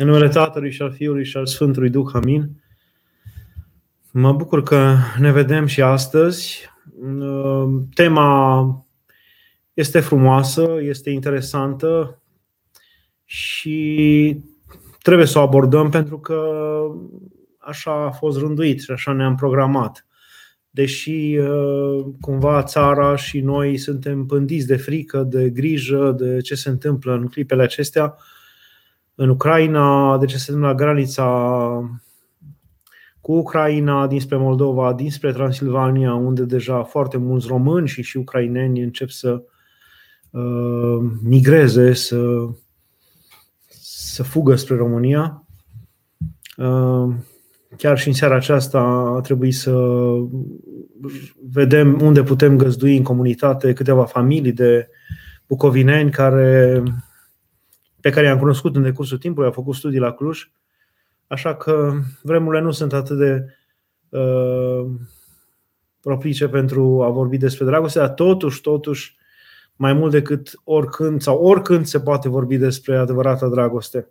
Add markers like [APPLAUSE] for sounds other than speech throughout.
În numele Tatălui și al Fiului și al Sfântului Duh, amin. Mă bucur că ne vedem și astăzi. Tema este frumoasă, este interesantă și trebuie să o abordăm pentru că așa a fost rânduit și așa ne-am programat. Deși cumva țara și noi suntem pândiți de frică, de grijă, de ce se întâmplă în clipele acestea, în Ucraina, de ce se întâmplă la granița cu Ucraina, dinspre Moldova, dinspre Transilvania, unde deja foarte mulți români și și ucraineni încep să uh, migreze, să, să fugă spre România. Uh, chiar și în seara aceasta a trebuit să vedem unde putem găzdui în comunitate câteva familii de bucovineni care pe care i-am cunoscut în decursul timpului, a făcut studii la Cluj, așa că vremurile nu sunt atât de uh, propice pentru a vorbi despre dragoste, dar totuși, totuși, mai mult decât oricând sau oricând se poate vorbi despre adevărata dragoste.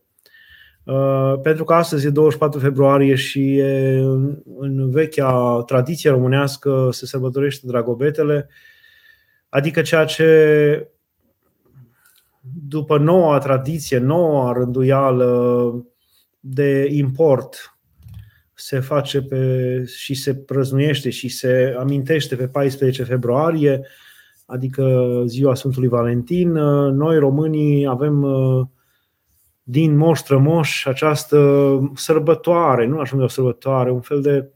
Uh, pentru că astăzi e 24 februarie și e în, în vechea tradiție românească se sărbătorește Dragobetele, adică ceea ce după noua tradiție, noua rânduială de import se face pe, și se prăznuiește și se amintește pe 14 februarie, adică ziua Sfântului Valentin. Noi, românii, avem din moș strămoș această sărbătoare, nu aș numi o sărbătoare, un fel de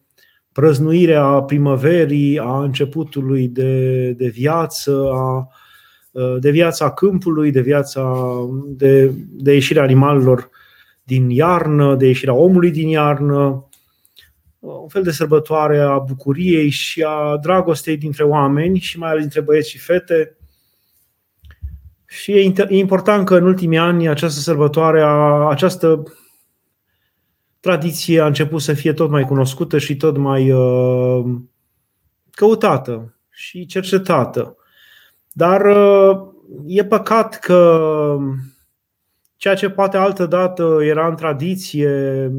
prăznuire a primăverii, a începutului de, de viață, a Uh, de viața câmpului, de viața de, de ieșirea animalelor din iarnă, de ieșirea omului din iarnă, uh, un fel de sărbătoare a bucuriei și a dragostei dintre oameni și mai ales dintre băieți și fete. Și e important că în ultimii ani această sărbătoare, a, această tradiție a început să fie tot mai cunoscută și tot mai uh, căutată și cercetată. Dar uh, e păcat că ceea ce poate altă dată era în tradiție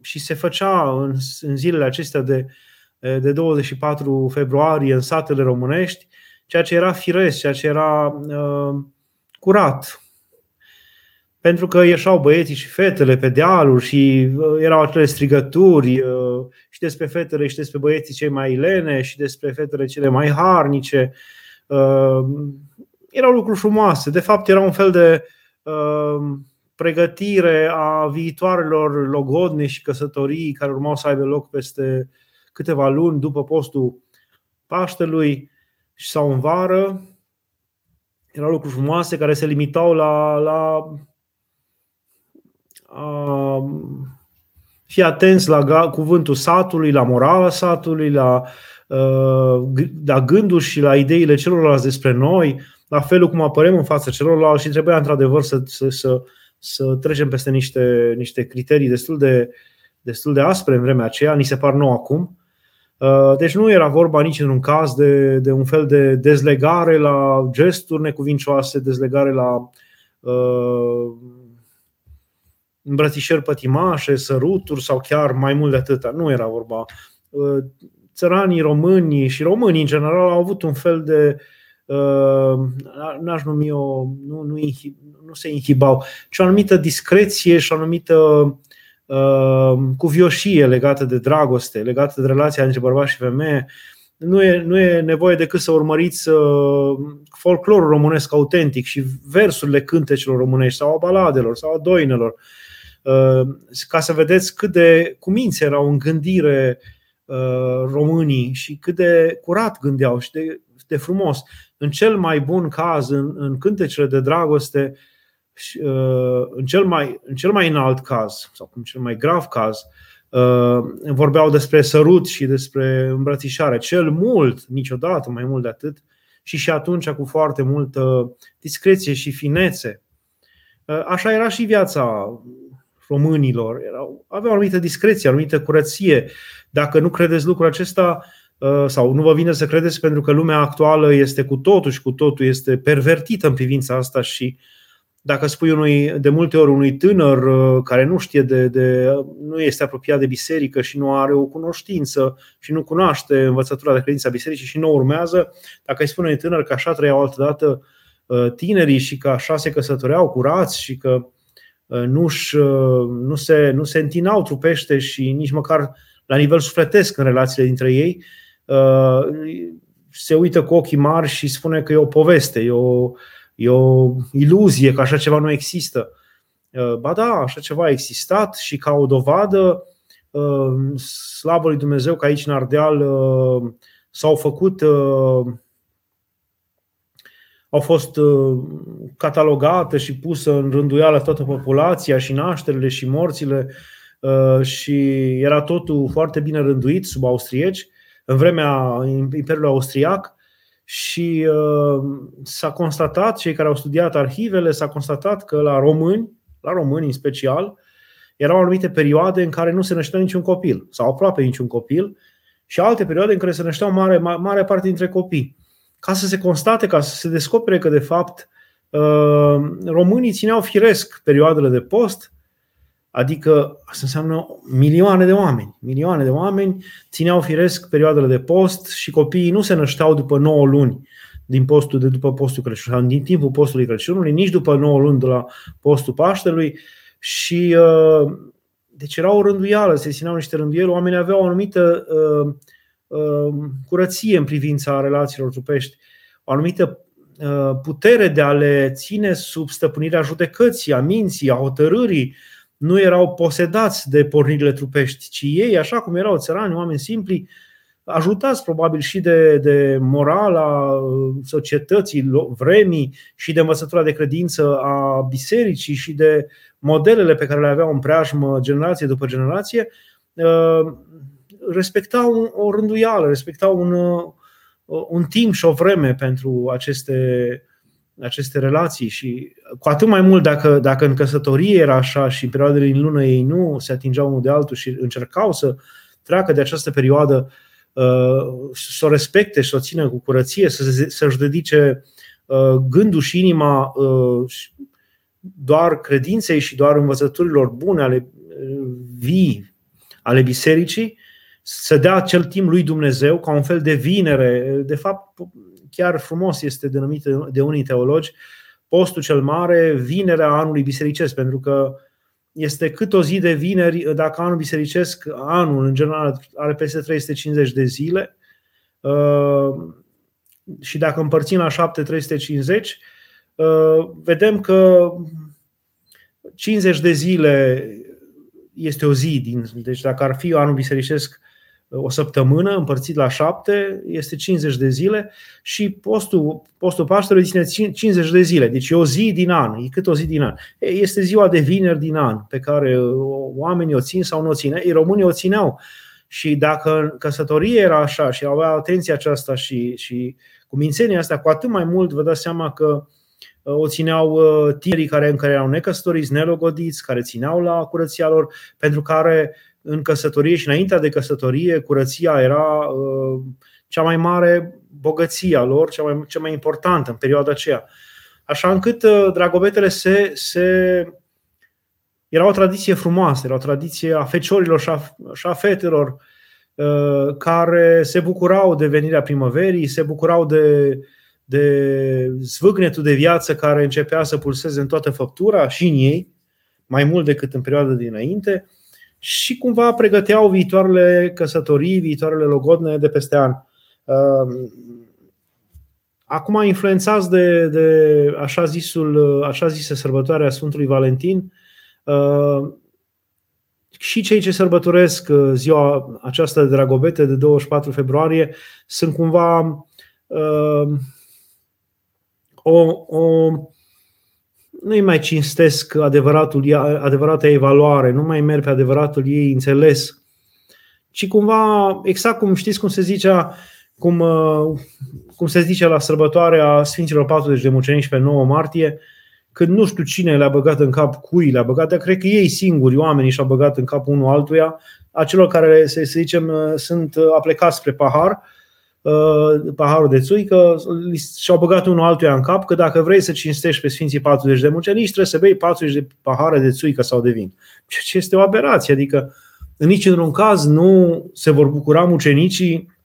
și se făcea în, în zilele acestea de, de 24 februarie în satele românești, ceea ce era firesc, ceea ce era uh, curat. Pentru că ieșau băieții și fetele pe dealuri și uh, erau acele strigături uh, și despre fetele și despre băieții cei mai lene și despre fetele cele mai harnice. Uh, Uh, erau lucruri frumoase. De fapt, era un fel de uh, pregătire a viitoarelor logodne și căsătorii care urmau să aibă loc peste câteva luni după postul Paștelui sau în vară. Erau lucruri frumoase care se limitau la, la a fi atenți la cuvântul satului, la morala satului, la la gânduri și la ideile celorlalți despre noi, la felul cum apărem în fața celorlalți și trebuia într-adevăr să, să, să, să trecem peste niște, niște criterii destul de, destul de aspre în vremea aceea, ni se par nou acum. Uh, deci nu era vorba nici în un caz de, de un fel de dezlegare la gesturi necuvincioase, dezlegare la uh, îmbrățișări pătimașe, săruturi sau chiar mai mult de atâta. Nu era vorba. Uh, țăranii români și românii în general au avut un fel de uh, n-aș numi o, nu, nu, nu se inhibau, ci o anumită discreție și o anumită uh, cuvioșie legată de dragoste, legată de relația între bărbați și femeie. Nu e, nu e nevoie decât să urmăriți uh, folclorul românesc autentic și versurile cântecelor românești sau a baladelor sau a doinelor, uh, ca să vedeți cât de cuminți erau în gândire uh, Uh, românii și cât de curat gândeau și de, de frumos. În cel mai bun caz, în, în cântecele de dragoste, uh, în cel, mai, în cel mai înalt caz, sau în cel mai grav caz, uh, vorbeau despre sărut și despre îmbrățișare. Cel mult, niciodată mai mult de atât, și și atunci cu foarte multă discreție și finețe. Așa era și viața românilor. Erau, aveau o anumită discreție, o anumită curăție. Dacă nu credeți lucrul acesta, uh, sau nu vă vine să credeți pentru că lumea actuală este cu totul și cu totul este pervertită în privința asta și dacă spui unui, de multe ori unui tânăr care nu știe de, de, nu este apropiat de biserică și nu are o cunoștință și nu cunoaște învățătura de credință a bisericii și nu urmează, dacă îi spune unui tânăr că așa trăiau altădată tinerii și că așa se căsătoreau curați și că nu, nu, se, nu se întinau trupește și nici măcar la nivel sufletesc în relațiile dintre ei, se uită cu ochii mari și spune că e o poveste, e o, e o iluzie, că așa ceva nu există. Uh, ba da, așa ceva a existat și ca o dovadă, uh, slavă lui Dumnezeu că aici în Ardeal uh, s-au făcut, au fost catalogate și pusă în rânduială toată populația și nașterile și morțile și era totul foarte bine rânduit sub austrieci în vremea Imperiului Austriac și uh, s-a constatat, cei care au studiat arhivele, s-a constatat că la români, la români în special, erau anumite perioade în care nu se năștea niciun copil sau aproape niciun copil și alte perioade în care se nășteau mare, mare parte dintre copii. Ca să se constate, ca să se descopere că de fapt uh, românii țineau firesc perioadele de post Adică asta înseamnă milioane de oameni. Milioane de oameni țineau firesc perioadele de post și copiii nu se nășteau după 9 luni din postul de după postul Crăciun, sau din timpul postului Crăciunului, nici după 9 luni de la postul Paștelui și uh, deci era o rânduială, se țineau niște rânduieli, oamenii aveau o anumită uh, uh, curăție în privința relațiilor trupești, o anumită uh, putere de a le ține sub stăpânirea judecății, a minții, a hotărârii, nu erau posedați de pornirile trupești, ci ei, așa cum erau țărani, oameni simpli, ajutați probabil și de, de morala uh, societății, vremii și de învățătura de credință a bisericii și de modelele pe care le aveau în preajmă generație după generație, uh, respectau o rânduială, respectau un, uh, un timp și o vreme pentru aceste aceste relații și cu atât mai mult dacă, dacă în căsătorie era așa și în perioadele din lună ei nu se atingeau unul de altul și încercau să treacă de această perioadă, uh, să o respecte și să o țină cu curăție, să, să-și dedice uh, gândul și inima uh, doar credinței și doar învățăturilor bune ale vii ale bisericii, să dea acel timp lui Dumnezeu ca un fel de vinere. De fapt, chiar frumos este denumit de unii teologi, postul cel mare, vinerea anului bisericesc, pentru că este cât o zi de vineri, dacă anul bisericesc, anul în general are peste 350 de zile uh, și dacă împărțim la 7 350, uh, vedem că 50 de zile este o zi, din, deci dacă ar fi anul bisericesc o săptămână împărțit la șapte, este 50 de zile și postul, postul Paștelui ține 50 de zile, deci e o zi din an, e cât o zi din an. Este ziua de vineri din an pe care oamenii o țin sau nu o țin. Ei, românii o țineau și dacă căsătorie era așa și avea atenția aceasta și, și cu mințenia asta, cu atât mai mult vă dați seama că o țineau tinerii care încă erau necăsătoriți, nelogodiți, care țineau la curăția lor, pentru care în căsătorie și înaintea de căsătorie, curăția era uh, cea mai mare bogăție a lor, cea mai, cea mai importantă în perioada aceea. Așa încât uh, dragobetele se, se era o tradiție frumoasă, era o tradiție a feciorilor și a, și a fetelor uh, care se bucurau de venirea primăverii, se bucurau de, de zvâgnetul de viață care începea să pulseze în toată făptura și în ei, mai mult decât în perioada dinainte și cumva pregăteau viitoarele căsătorii, viitoarele logodne de peste an. Um, acum, influențați de, de așa, zisul, așa zise sărbătoarea Sfântului Valentin, uh, și cei ce sărbătoresc uh, ziua aceasta de dragobete de 24 februarie sunt cumva uh, o, o nu-i mai cinstesc adevăratul, adevărata evaluare, nu mai merg pe adevăratul ei înțeles, ci cumva, exact cum știți cum se zicea, cum, uh, cum se zice la sărbătoarea Sfinților 40 de mucenici pe 9 martie, când nu știu cine le-a băgat în cap, cui le-a băgat, dar cred că ei singuri, oamenii, și-au băgat în cap unul altuia, acelor care, să zicem, uh, sunt uh, aplecați spre pahar, uh, paharul de țuică și-au băgat unul altuia în cap că dacă vrei să cinstești pe Sfinții 40 de mucenici, trebuie să bei 40 de pahare de țuică sau de vin. Ceea ce este o aberație, adică în niciun caz nu se vor bucura mucenicii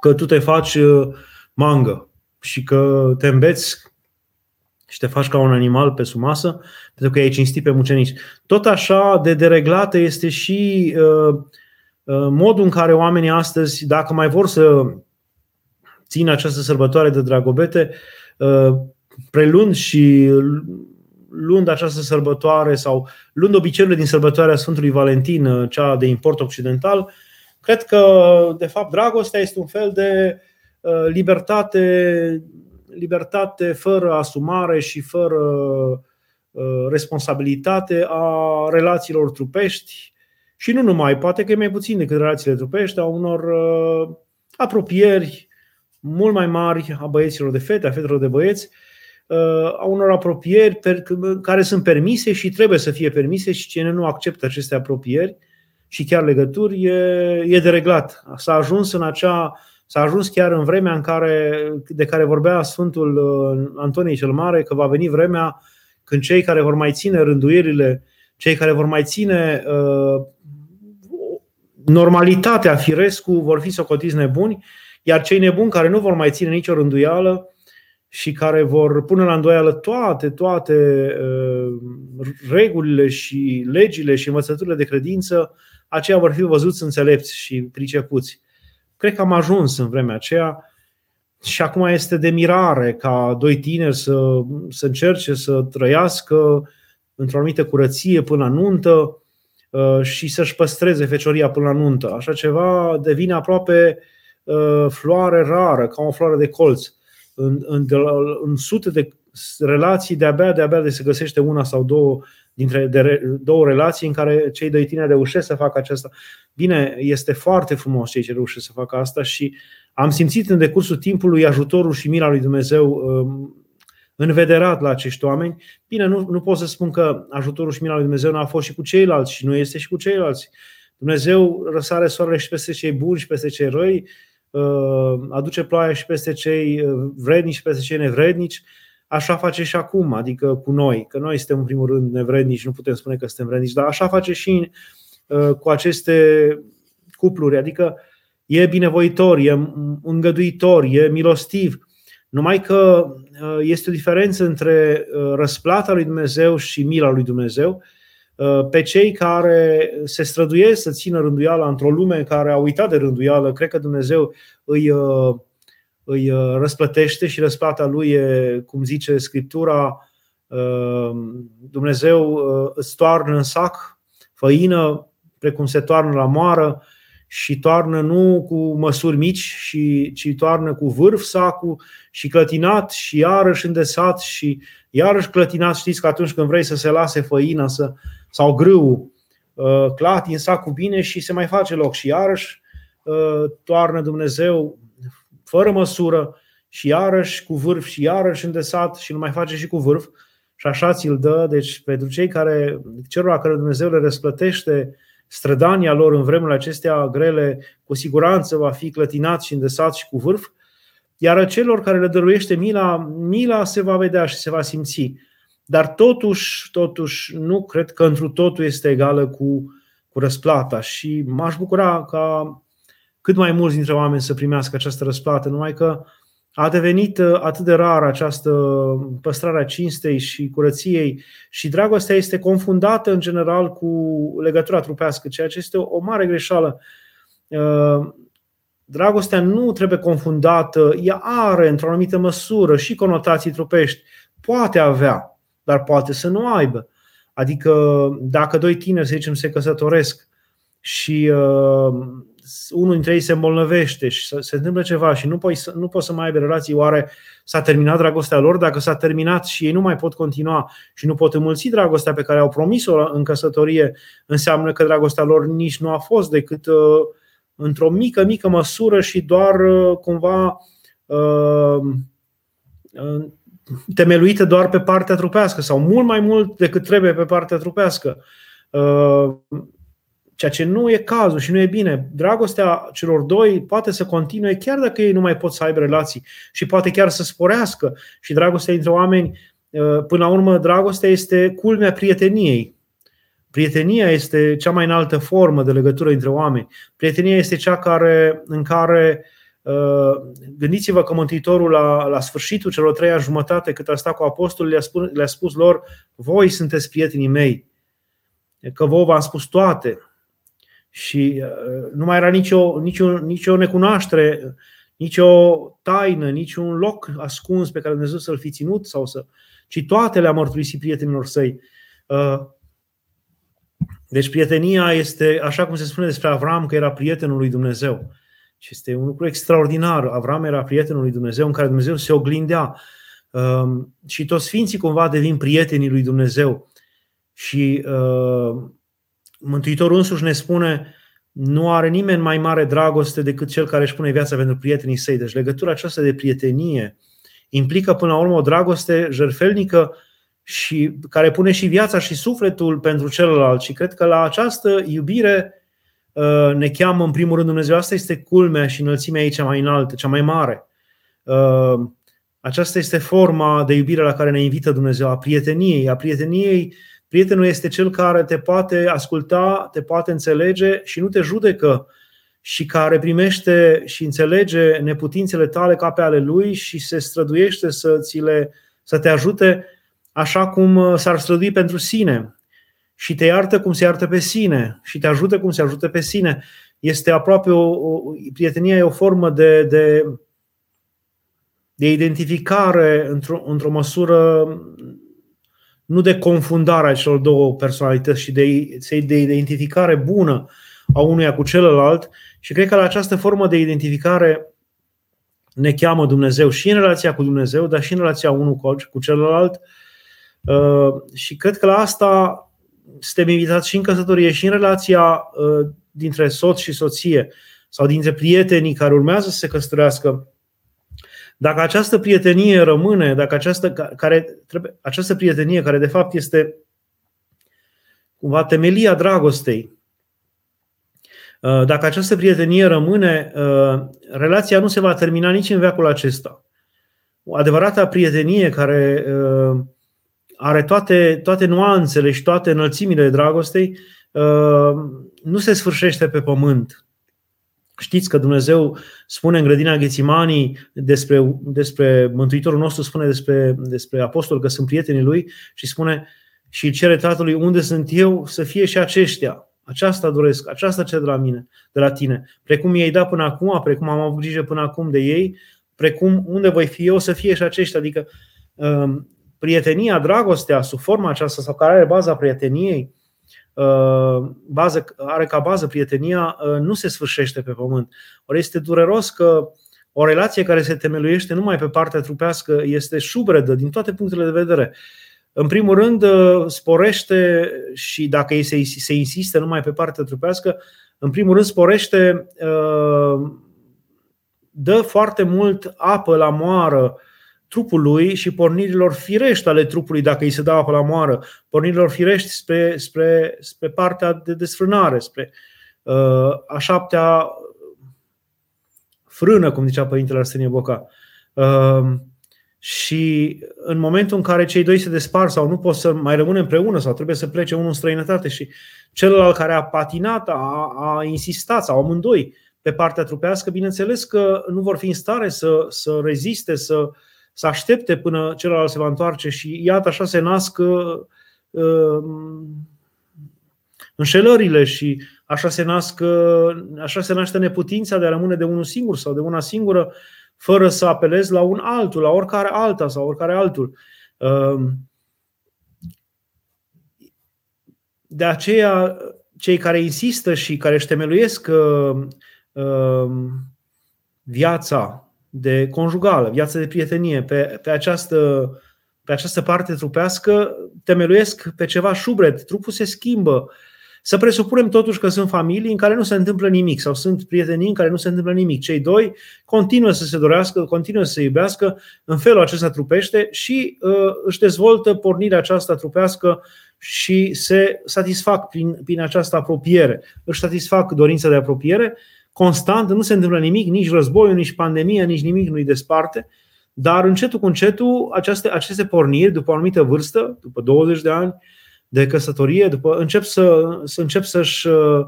că tu te faci uh, mangă și că te îmbeți și te faci ca un animal pe sumasă, pentru că ai cinstit pe mucenici. Tot așa de dereglată este și uh, uh, modul în care oamenii astăzi, dacă mai vor să țină această sărbătoare de dragobete, uh, prelund și luând această sărbătoare sau luând obiceiurile din sărbătoarea Sfântului Valentin, uh, cea de import occidental, cred că, de fapt, dragostea este un fel de uh, libertate, libertate fără asumare și fără uh, responsabilitate a relațiilor trupești și nu numai, poate că e mai puțin decât relațiile trupești, a unor apropieri mult mai mari a băieților de fete, a fetelor de băieți, Uh, a unor apropieri care sunt permise și trebuie să fie permise și cine nu acceptă aceste apropieri și chiar legături e, e dereglat. S-a ajuns în acea S-a ajuns chiar în vremea în care, de care vorbea Sfântul uh, Antonie cel Mare, că va veni vremea când cei care vor mai ține rânduirile, cei care vor mai ține uh, normalitatea firescu vor fi socotiți nebuni, iar cei nebuni care nu vor mai ține nicio rânduială și care vor pune la îndoială toate, toate uh, regulile și legile și învățăturile de credință, aceia vor fi văzuți înțelepți și pricepuți. Cred că am ajuns în vremea aceea și acum este de mirare ca doi tineri să, să încerce să trăiască într-o anumită curăție până la nuntă uh, și să-și păstreze fecioria până la nuntă. Așa ceva devine aproape uh, floare rară, ca o floare de colț în, în, de, în sute de relații, de-abia, de-abia de se găsește una sau două dintre de, două relații în care cei doi tineri reușesc să facă aceasta. Bine, este foarte frumos cei ce reușesc să facă asta și am simțit în decursul timpului ajutorul și mila lui Dumnezeu um, învederat la acești oameni. Bine, nu, nu pot să spun că ajutorul și mila lui Dumnezeu nu a fost și cu ceilalți și nu este și cu ceilalți. Dumnezeu răsare soarele și peste cei buni și peste cei răi Uh, aduce ploaia și peste cei uh, vrednici și peste cei nevrednici, așa face și acum, adică cu noi, că noi suntem în primul rând nevrednici, nu putem spune că suntem vrednici, dar așa face și uh, cu aceste cupluri, adică e binevoitor, e îngăduitor, e milostiv, numai că este o diferență între răsplata lui Dumnezeu și mila lui Dumnezeu Uh, pe cei care se străduiesc să țină rânduiala într-o lume care a uitat de rânduială, cred că Dumnezeu îi, uh, îi uh, răsplătește și răsplata lui e, cum zice Scriptura, Dumnezeu îți toarnă în sac făină, precum se toarnă la moară, și toarnă nu cu măsuri mici, și, ci toarnă cu vârf sacul și clătinat și iarăși îndesat și iarăși clătinat. Știți că atunci când vrei să se lase făina să, sau grâu, uh, clatin sacul bine și se mai face loc și iarăși uh, toarnă Dumnezeu fără măsură și iarăși cu vârf și iarăși îndesat și nu mai face și cu vârf și așa ți-l dă. Deci pentru cei care, celor care Dumnezeu le răsplătește strădania lor în vremurile acestea grele, cu siguranță va fi clătinat și îndesat și cu vârf, iar celor care le dăruiește mila, mila se va vedea și se va simți. Dar totuși, totuși nu cred că întru totul este egală cu, cu răsplata și m-aș bucura ca cât mai mulți dintre oameni să primească această răsplată, numai că a devenit uh, atât de rar această păstrare a cinstei și curăției și dragostea este confundată în general cu legătura trupească, ceea ce este o mare greșeală. Uh, dragostea nu trebuie confundată, ea are într-o anumită măsură și conotații trupești, poate avea, dar poate să nu aibă. Adică dacă doi tineri, să zicem, se căsătoresc și uh, unul dintre ei se îmbolnăvește și se întâmplă ceva și nu, poți, nu poți să mai aibă relații, oare s-a terminat dragostea lor? Dacă s-a terminat și ei nu mai pot continua și nu pot înmulți dragostea pe care au promis-o în căsătorie, înseamnă că dragostea lor nici nu a fost decât uh, într-o mică, mică măsură și doar uh, cumva uh, uh, temeluită doar pe partea trupească sau mult mai mult decât trebuie pe partea trupească. Uh, ceea ce nu e cazul și nu e bine. Dragostea celor doi poate să continue chiar dacă ei nu mai pot să aibă relații și poate chiar să sporească. Și dragostea dintre oameni, uh, până la urmă, dragostea este culmea prieteniei. Prietenia este cea mai înaltă formă de legătură între oameni. Prietenia este cea care, în care uh, Gândiți-vă că Mântuitorul la, la sfârșitul celor trei ani jumătate cât a stat cu apostolul le-a spus, le-a spus lor Voi sunteți prietenii mei că vouă v-am spus toate și uh, nu mai era nicio, nicio, nicio necunoaștere, nicio taină, niciun loc ascuns pe care Dumnezeu să-l fi ținut sau să. ci toate le-a mărturisit prietenilor săi. Uh, deci prietenia este, așa cum se spune despre Avram, că era prietenul lui Dumnezeu. Și este un lucru extraordinar. Avram era prietenul lui Dumnezeu în care Dumnezeu se oglindea. Uh, și toți sfinții cumva devin prietenii lui Dumnezeu. Și uh, Mântuitorul însuși ne spune nu are nimeni mai mare dragoste decât cel care își pune viața pentru prietenii săi. Deci legătura aceasta de prietenie implică până la urmă o dragoste jerfelnică și care pune și viața și sufletul pentru celălalt. Și cred că la această iubire uh, ne cheamă în primul rând Dumnezeu. Asta este culmea și înălțimea ei cea mai înaltă, cea mai mare. Uh, aceasta este forma de iubire la care ne invită Dumnezeu, a prieteniei, a prieteniei Prietenul este cel care te poate asculta, te poate înțelege și nu te judecă și care primește și înțelege neputințele tale ca pe ale lui și se străduiește să, ți le, să te ajute așa cum s-ar strădui pentru sine și te iartă cum se iartă pe sine și te ajută cum se ajută pe sine. Este aproape o, o prietenia e o formă de, de, de identificare într-o, într-o măsură nu de confundare a celor două personalități și de, de identificare bună a unuia cu celălalt. Și cred că la această formă de identificare ne cheamă Dumnezeu și în relația cu Dumnezeu, dar și în relația unul cu celălalt. Uh, și cred că la asta suntem invitați și în căsătorie și în relația uh, dintre soț și soție sau dintre prietenii care urmează să se căsătorească dacă această prietenie rămâne, dacă această, care, trebuie, această prietenie, care de fapt este cumva temelia dragostei, uh, dacă această prietenie rămâne, uh, relația nu se va termina nici în veacul acesta. O adevărată prietenie care uh, are toate, toate nuanțele și toate înălțimile dragostei, nu se sfârșește pe pământ. Știți că Dumnezeu spune în grădina Ghețimanii despre, despre Mântuitorul nostru, spune despre, despre apostol că sunt prietenii lui și spune și cere Tatălui unde sunt eu să fie și aceștia. Aceasta doresc, aceasta cer de la mine, de la tine. Precum mi-ai dat până acum, precum am avut grijă până acum de ei, precum unde voi fi eu să fie și aceștia. Adică um, prietenia, dragostea, sub forma aceasta sau care are baza prieteniei, Uh, bază, are ca bază prietenia, uh, nu se sfârșește pe pământ. Ori este dureros că o relație care se temeluiește numai pe partea trupească este șubredă din toate punctele de vedere. În primul rând, uh, sporește și dacă ei se, se insistă numai pe partea trupească, în primul rând sporește, dă foarte mult apă la moară trupului și pornirilor firești ale trupului, dacă îi se dă apă la moară, pornirilor firești spre, spre, spre partea de desfrânare, spre uh, a șaptea frână, cum zicea Părintele Arsenie Boca. Uh, și în momentul în care cei doi se despar sau nu pot să mai rămână împreună sau trebuie să plece unul în străinătate și celălalt care a patinat, a, a insistat sau amândoi pe partea trupească, bineînțeles că nu vor fi în stare să, să reziste, să, uh, să aștepte până celălalt se va întoarce și iată așa se nasc uh, înșelările și așa se, nasc, uh, așa se naște neputința de a rămâne de unul singur sau de una singură fără să apelezi la un altul, la oricare alta sau oricare altul. Uh, de aceea, cei care insistă și care își temeluiesc viața de conjugală, viață de prietenie, pe, pe, această, pe această parte trupească, temeluiesc pe ceva șubred, trupul se schimbă. Să presupunem totuși că sunt familii în care nu se întâmplă nimic sau sunt prietenii în care nu se întâmplă nimic. Cei doi continuă să se dorească, continuă să se iubească, în felul acesta trupește și uh, își dezvoltă pornirea aceasta trupească și se satisfac prin, prin această apropiere. Își satisfac dorința de apropiere constant, nu se întâmplă nimic, nici războiul, nici pandemia, nici nimic nu-i desparte, dar încetul cu încetul aceste, aceste porniri, după o anumită vârstă, după 20 de ani de căsătorie, după, încep, să, să încep să-și uh,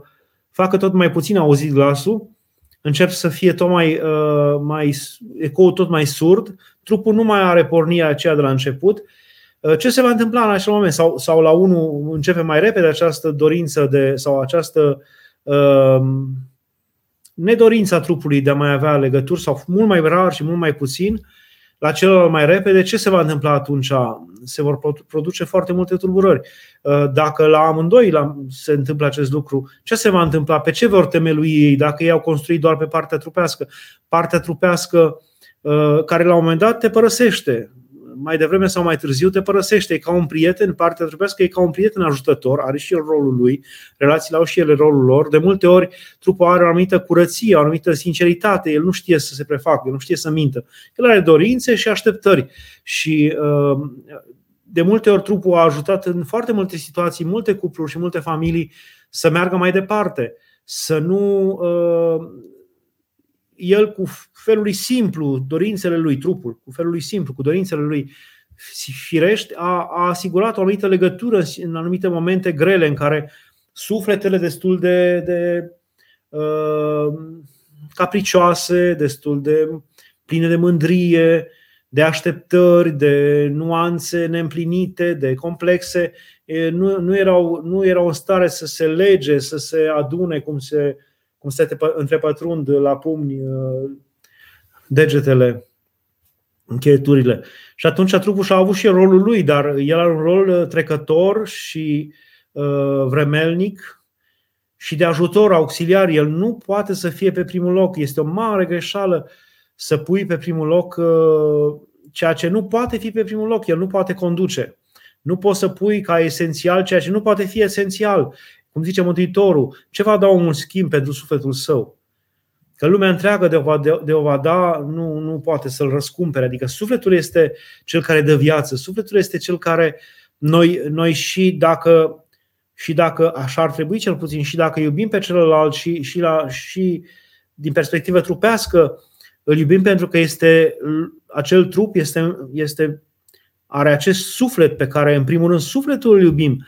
facă tot mai puțin auzit glasul, încep să fie tot mai, uh, mai ecou tot mai surd, trupul nu mai are pornirea aceea de la început. Uh, ce se va întâmpla în acel moment? Sau, sau la unul începe mai repede această dorință de, sau această uh, nedorința trupului de a mai avea legături sau mult mai rar și mult mai puțin, la celălalt mai repede, ce se va întâmpla atunci? Se vor produce foarte multe tulburări. Uh, dacă la amândoi se întâmplă acest lucru, ce se va întâmpla? Pe ce vor temelui ei dacă ei au construit doar pe partea trupească? Partea trupească uh, care la un moment dat te părăsește mai devreme sau mai târziu te părăsește. E ca un prieten, partea trupească e ca un prieten ajutător, are și el rolul lui, relațiile au și ele rolul lor. De multe ori trupul are o anumită curăție, o anumită sinceritate, el nu știe să se prefacă, el nu știe să mintă. El are dorințe și așteptări. Și uh, de multe ori trupul a ajutat în foarte multe situații, multe cupluri și multe familii să meargă mai departe, să nu uh, el cu felul lui simplu, dorințele lui, trupul, cu felul lui simplu, cu dorințele lui. Firești, a, a asigurat o anumită legătură în anumite momente grele în care sufletele destul de, de uh, capricioase, destul de pline de mândrie, de așteptări, de nuanțe neîmplinite, de complexe, nu, nu, erau, nu erau în stare să se lege, să se adune cum se cum se te întrepătrund la pumni uh, degetele, încheieturile. Și atunci trupul și-a avut și rolul lui, dar el are un rol uh, trecător și uh, vremelnic și de ajutor auxiliar. El nu poate să fie pe primul loc. Este o mare greșeală să pui pe primul loc ceea ce nu poate fi pe primul loc. El nu poate conduce. Nu poți să pui ca esențial ceea ce nu poate fi esențial cum zice Mântuitorul, ce va da omul schimb pentru sufletul său? Că lumea întreagă de o va, de, de o va da, nu, nu poate să-l răscumpere. Adică sufletul este cel care dă viață, sufletul este cel care noi, noi și dacă și dacă așa ar trebui cel puțin, și dacă iubim pe celălalt și, și, la, și din perspectivă trupească, îl iubim pentru că este acel trup este, este, are acest suflet pe care, în primul rând, sufletul îl iubim.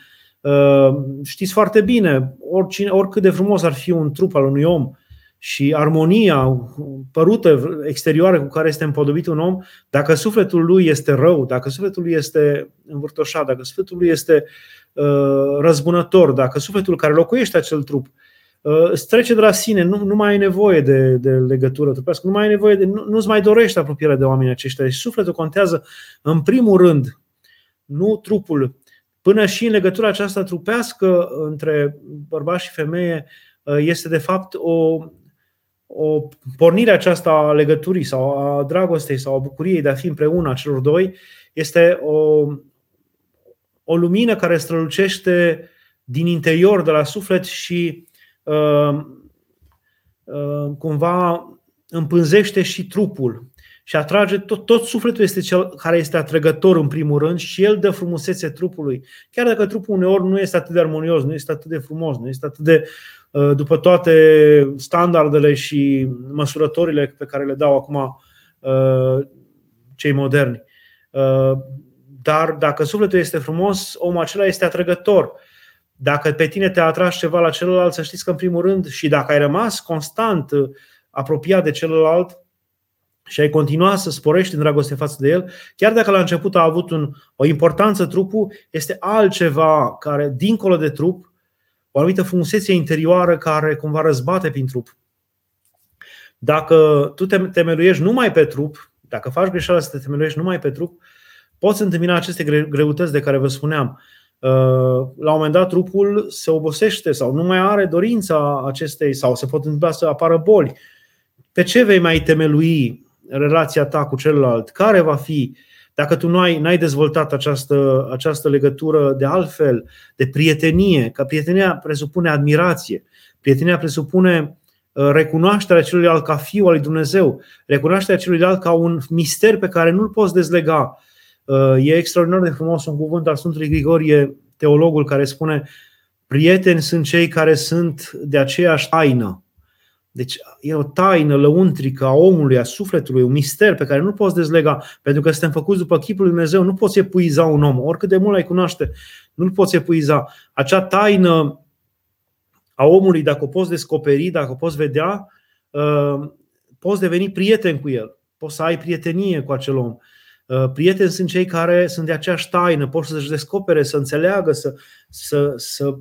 Uh, știți foarte bine, oricine, oricât de frumos ar fi un trup al unui om și armonia părută exterioară cu care este împodobit un om, dacă sufletul lui este rău, dacă sufletul lui este învârtoșat, dacă sufletul lui este uh, răzbunător, dacă sufletul care locuiește acel trup uh, îți trece de la sine, nu, nu mai ai nevoie de, de legătură trupească, nu mai ai nevoie de, nu, nu-ți mai dorești apropierea de oamenii aceștia. Deci sufletul contează în primul rând, nu trupul Până și în legătura aceasta trupească între bărbat și femeie uh, este de fapt o, o pornire aceasta a legăturii sau a dragostei sau a bucuriei de a fi împreună a celor doi este o, o lumină care strălucește din interior, de la suflet și uh, uh, cumva împânzește și trupul și atrage tot, tot sufletul este cel care este atrăgător în primul rând și el dă frumusețe trupului. Chiar dacă trupul uneori nu este atât de armonios, nu este atât de frumos, nu este atât de uh, după toate standardele și măsurătorile pe care le dau acum uh, cei moderni. Uh, dar dacă sufletul este frumos, omul acela este atrăgător. Dacă pe tine te atragi ceva la celălalt, să știți că în primul rând și dacă ai rămas constant apropiat de celălalt, și ai continua să sporești în dragoste față de el, chiar dacă la început a avut un, o importanță trupul, este altceva care, dincolo de trup, o anumită frumusețe interioară care cumva răzbate prin trup. Dacă tu te temeluiești numai pe trup, dacă faci greșeala să te temeluiești numai pe trup, poți întâmpina aceste greutăți de care vă spuneam. Uh, la un moment dat trupul se obosește sau nu mai are dorința acestei sau se pot întâmpla să apară boli. Pe ce vei mai temelui relația ta cu celălalt, care va fi, dacă tu nu ai, n-ai dezvoltat această, această legătură de altfel, de prietenie, că prietenia presupune admirație, prietenia presupune uh, recunoașterea celuilalt ca fiu al lui Dumnezeu, recunoașterea celuilalt ca un mister pe care nu-l poți dezlega. Uh, e extraordinar de frumos un cuvânt al Sfântului Grigorie teologul care spune prieteni sunt cei care sunt de aceeași taină. Deci e o taină lăuntrică a omului, a sufletului, un mister pe care nu poți dezlega, pentru că suntem făcuți după chipul lui Dumnezeu, nu poți epuiza un om, oricât de mult ai cunoaște, nu-l poți epuiza. Acea taină a omului, dacă o poți descoperi, dacă o poți vedea, uh, poți deveni prieten cu el, poți să ai prietenie cu acel om. Uh, prieteni sunt cei care sunt de aceeași taină, pot să-și descopere, să înțeleagă, să, să, să,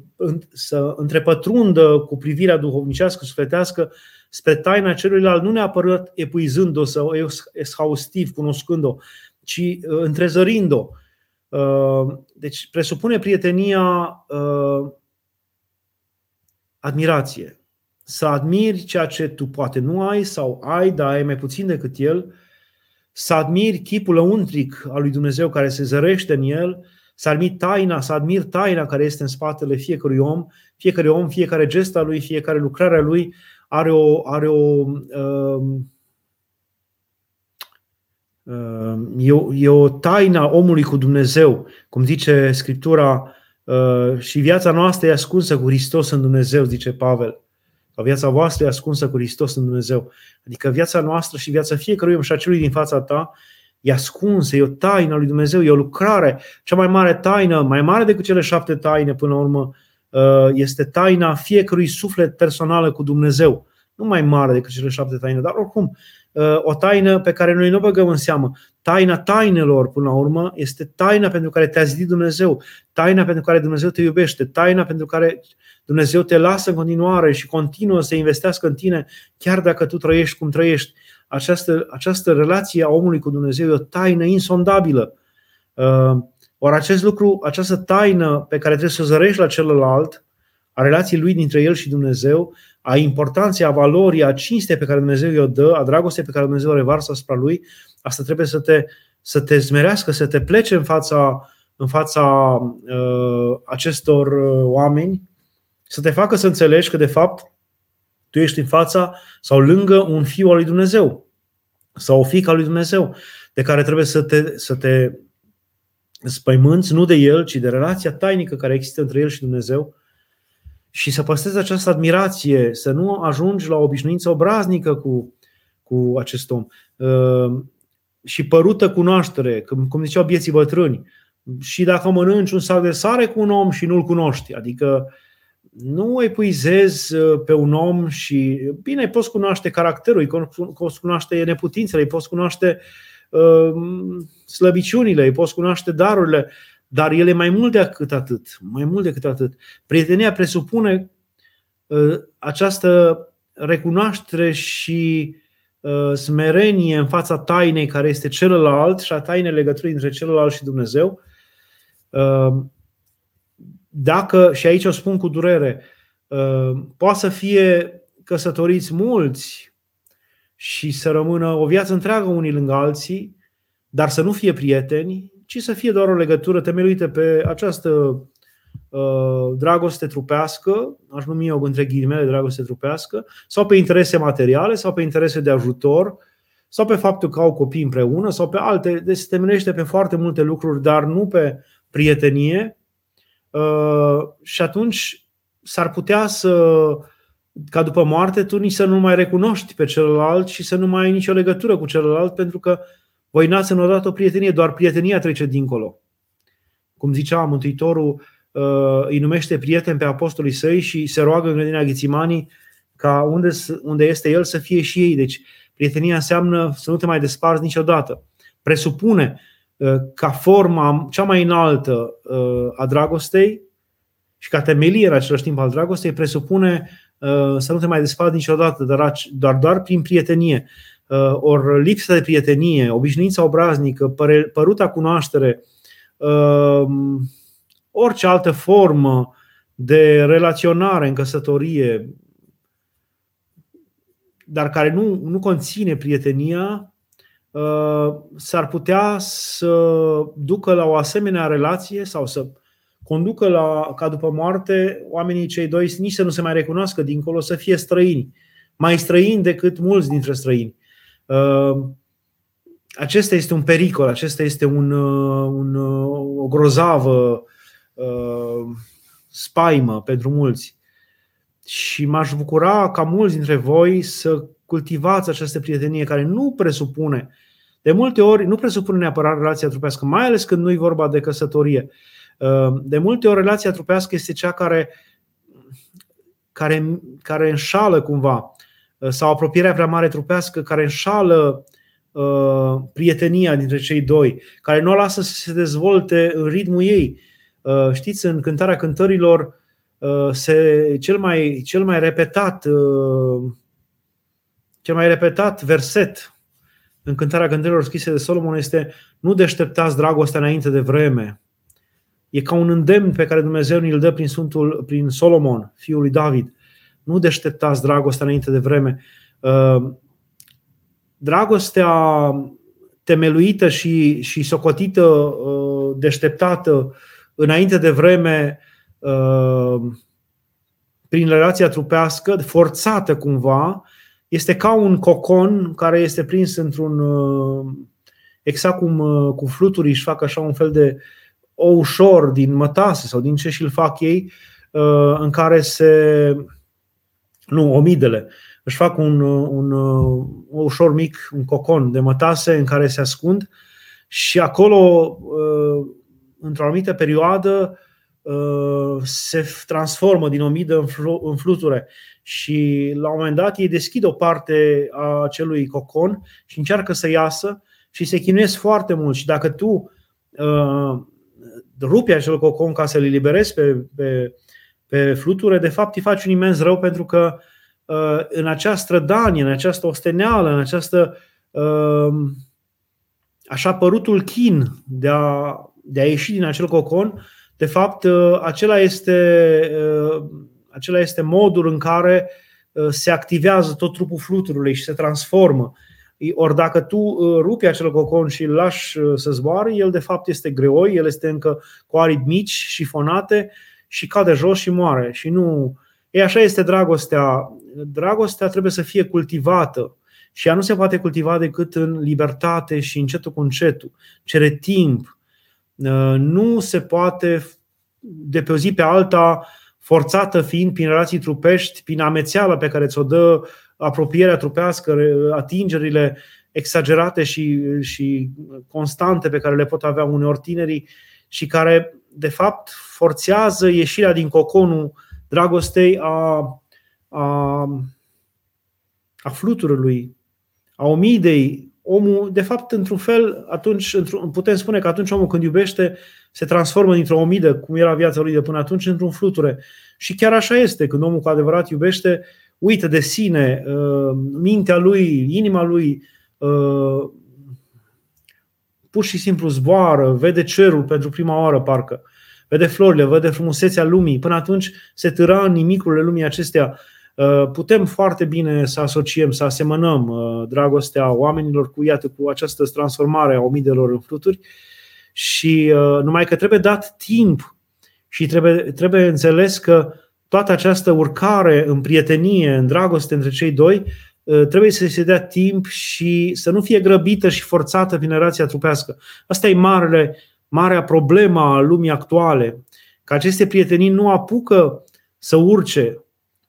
să întrepătrundă cu privirea duhovnicească, sufletească spre taina celuilalt, nu neapărat epuizând-o sau exhaustiv, cunoscând-o, ci uh, întrezărind-o. Uh, deci presupune prietenia admirație. Să admiri ceea ce tu poate nu ai sau ai, dar ai mai puțin decât el, să admiri chipul lăuntric al lui Dumnezeu care se zărește în el, să admiri taina, să admiri taina care este în spatele fiecărui om, fiecare om, fiecare gest al lui, fiecare lucrare a lui are o, are o uh, uh, e, o, e o taina omului cu Dumnezeu, cum zice Scriptura, uh, și viața noastră e ascunsă cu Hristos în Dumnezeu, zice Pavel sau viața voastră e ascunsă cu Hristos în Dumnezeu. Adică viața noastră și viața fiecărui om și a celui din fața ta e ascunsă, e o taină lui Dumnezeu, e o lucrare. Cea mai mare taină, mai mare decât cele șapte taine până la urmă, uh, este taina fiecărui suflet personală cu Dumnezeu. Nu mai mare decât cele șapte taine, dar oricum uh, o taină pe care noi nu o băgăm în seamă. Taina tainelor, până la urmă, este taina pentru care te-a zidit Dumnezeu, taina pentru care Dumnezeu te iubește, taina pentru care Dumnezeu te lasă în continuare și continuă să investească în tine, chiar dacă tu trăiești cum trăiești. Această, această relație a omului cu Dumnezeu e o taină insondabilă. Uh, ori acest lucru, această taină pe care trebuie să o zărești la celălalt, a relației lui dintre el și Dumnezeu, a importanței, a valorii, a cinstei pe care Dumnezeu i-o dă, a dragostei pe care Dumnezeu o revarsă asupra lui, asta trebuie să te, să te zmerească, să te plece în fața, în fața uh, acestor uh, oameni să te facă să înțelegi că, de fapt, tu ești în fața sau lângă un fiu al lui Dumnezeu sau o fică al lui Dumnezeu, de care trebuie să te, să te spăimânți nu de el, ci de relația tainică care există între el și Dumnezeu și să păstrezi această admirație, să nu ajungi la o obișnuință obraznică cu, cu acest om. Uh, și părută cunoaștere, cum, cum ziceau bieții bătrâni, și dacă mănânci un sac de sare cu un om și nu-l cunoști, adică uh, nu epuizezi uh, pe un om și, bine, îi poți cunoaște caracterul, îi poți cunoaște neputințele, îi poți cunoaște uh, slăbiciunile, îi poți cunoaște darurile, dar ele mai mult decât atât. Mai mult decât atât. Prietenia presupune uh, această recunoaștere și uh, smerenie în fața tainei care este celălalt și a tainei legăturii între celălalt și Dumnezeu. Uh, dacă, și aici o spun cu durere, uh, poate să fie căsătoriți mulți și să rămână o viață întreagă unii lângă alții, dar să nu fie prieteni, ci să fie doar o legătură temeluită pe această uh, dragoste trupească, aș numi eu între ghilimele dragoste trupească, sau pe interese materiale, sau pe interese de ajutor, sau pe faptul că au copii împreună, sau pe alte. Deci se temelește pe foarte multe lucruri, dar nu pe prietenie, Uh, și atunci s-ar putea să, ca după moarte, tu nici să nu mai recunoști pe celălalt și să nu mai ai nicio legătură cu celălalt, pentru că voi n-ați înrodat o prietenie, doar prietenia trece dincolo. Cum zicea Mântuitorul, uh, îi numește prieten pe apostolii săi și se roagă în grădina Ghițimanii ca unde, unde este el să fie și ei. Deci prietenia înseamnă să nu te mai desparți niciodată. Presupune Uh, ca forma cea mai înaltă uh, a dragostei și ca temelie în același timp al dragostei presupune uh, să nu te mai desparți niciodată, dar doar, doar prin prietenie. Ori lipsa de prietenie, obișnuința obraznică, păruta cunoaștere, orice altă formă de relaționare în căsătorie, dar care nu, nu conține prietenia, Uh, s-ar putea să ducă la o asemenea relație sau să conducă la, ca după moarte, oamenii cei doi nici să nu se mai recunoască dincolo, să fie străini, mai străini decât mulți dintre străini. Uh, acesta este un pericol, acesta este un, uh, un, o grozavă spaimă pentru mulți. Și m-aș bucura ca mulți dintre voi să cultivați această prietenie care nu presupune, de multe ori, nu presupune neapărat relația trupească, mai ales când nu e vorba de căsătorie. De multe ori, relația trupească este cea care, care, care înșală cumva, sau apropierea prea mare trupească care înșală uh, prietenia dintre cei doi, care nu o lasă să se dezvolte în ritmul ei. Uh, știți, în cântarea cântărilor, uh, se, cel, mai, cel mai repetat uh, cel mai repetat verset în cântarea cântărilor scrise de Solomon este Nu deșteptați dragostea înainte de vreme. E ca un îndemn pe care Dumnezeu ni-l dă prin, Sfântul, prin Solomon, fiul lui David. Nu deșteptați dragostea înainte de vreme. Uh, dragostea temeluită și, și socotită, uh, deșteptată înainte de vreme, uh, prin relația trupească, forțată cumva, este ca un cocon care este prins într-un. exact cum cu fluturii își fac așa un fel de o ușor din mătase sau din ce și-l fac ei, în care se nu, omidele. Își fac un, un, un ușor mic, un cocon de mătase în care se ascund și acolo, uh, într-o anumită perioadă, uh, se transformă din omidă în fluture și la un moment dat ei deschid o parte a acelui cocon și încearcă să iasă și se chinuiesc foarte mult și dacă tu uh, rupi acel cocon ca să-l eliberezi pe, pe, pe fluture, de fapt îi faci un imens rău pentru că uh, în această danie, în această osteneală, în această uh, așa părutul chin de a, de a ieși din acel cocon, de fapt uh, acela este, acela este modul în care se activează tot trupul fluturului și se transformă. Ori dacă tu rupi acel cocon și îl lași să zboare, el de fapt este greoi, el este încă cu aripi mici și fonate și cade jos și moare. Și nu. E așa este dragostea. Dragostea trebuie să fie cultivată. Și ea nu se poate cultiva decât în libertate și încetul cu încetul. Cere timp. Uh, nu se poate de pe o zi pe alta, forțată fiind prin relații trupești, prin amețeala pe care ți-o dă apropierea trupească, atingerile exagerate și, și constante pe care le pot avea uneori tinerii și care de fapt, forțează ieșirea din coconul dragostei a, a, a fluturului, a omidei. Omul, de fapt, într-un fel, atunci putem spune că atunci omul când iubește se transformă dintr-o omidă, cum era viața lui de până atunci, într-un fluture. Și chiar așa este, când omul cu adevărat iubește, uită de sine, uh, mintea lui, inima lui, uh, pur și simplu zboară, vede cerul pentru prima oară, parcă. Vede florile, vede frumusețea lumii. Până atunci se târa în nimicurile lumii acestea. Uh, putem foarte bine să asociem, să asemănăm uh, dragostea oamenilor cu, iată, cu această transformare a omidelor în fluturi și uh, numai că trebuie dat timp și trebuie, trebuie înțeles că toată această urcare în prietenie, în dragoste între cei doi, trebuie să se dea timp și să nu fie grăbită și forțată prin relația trupească. Asta e marele, marea problemă a lumii actuale, că aceste prietenii nu apucă să urce,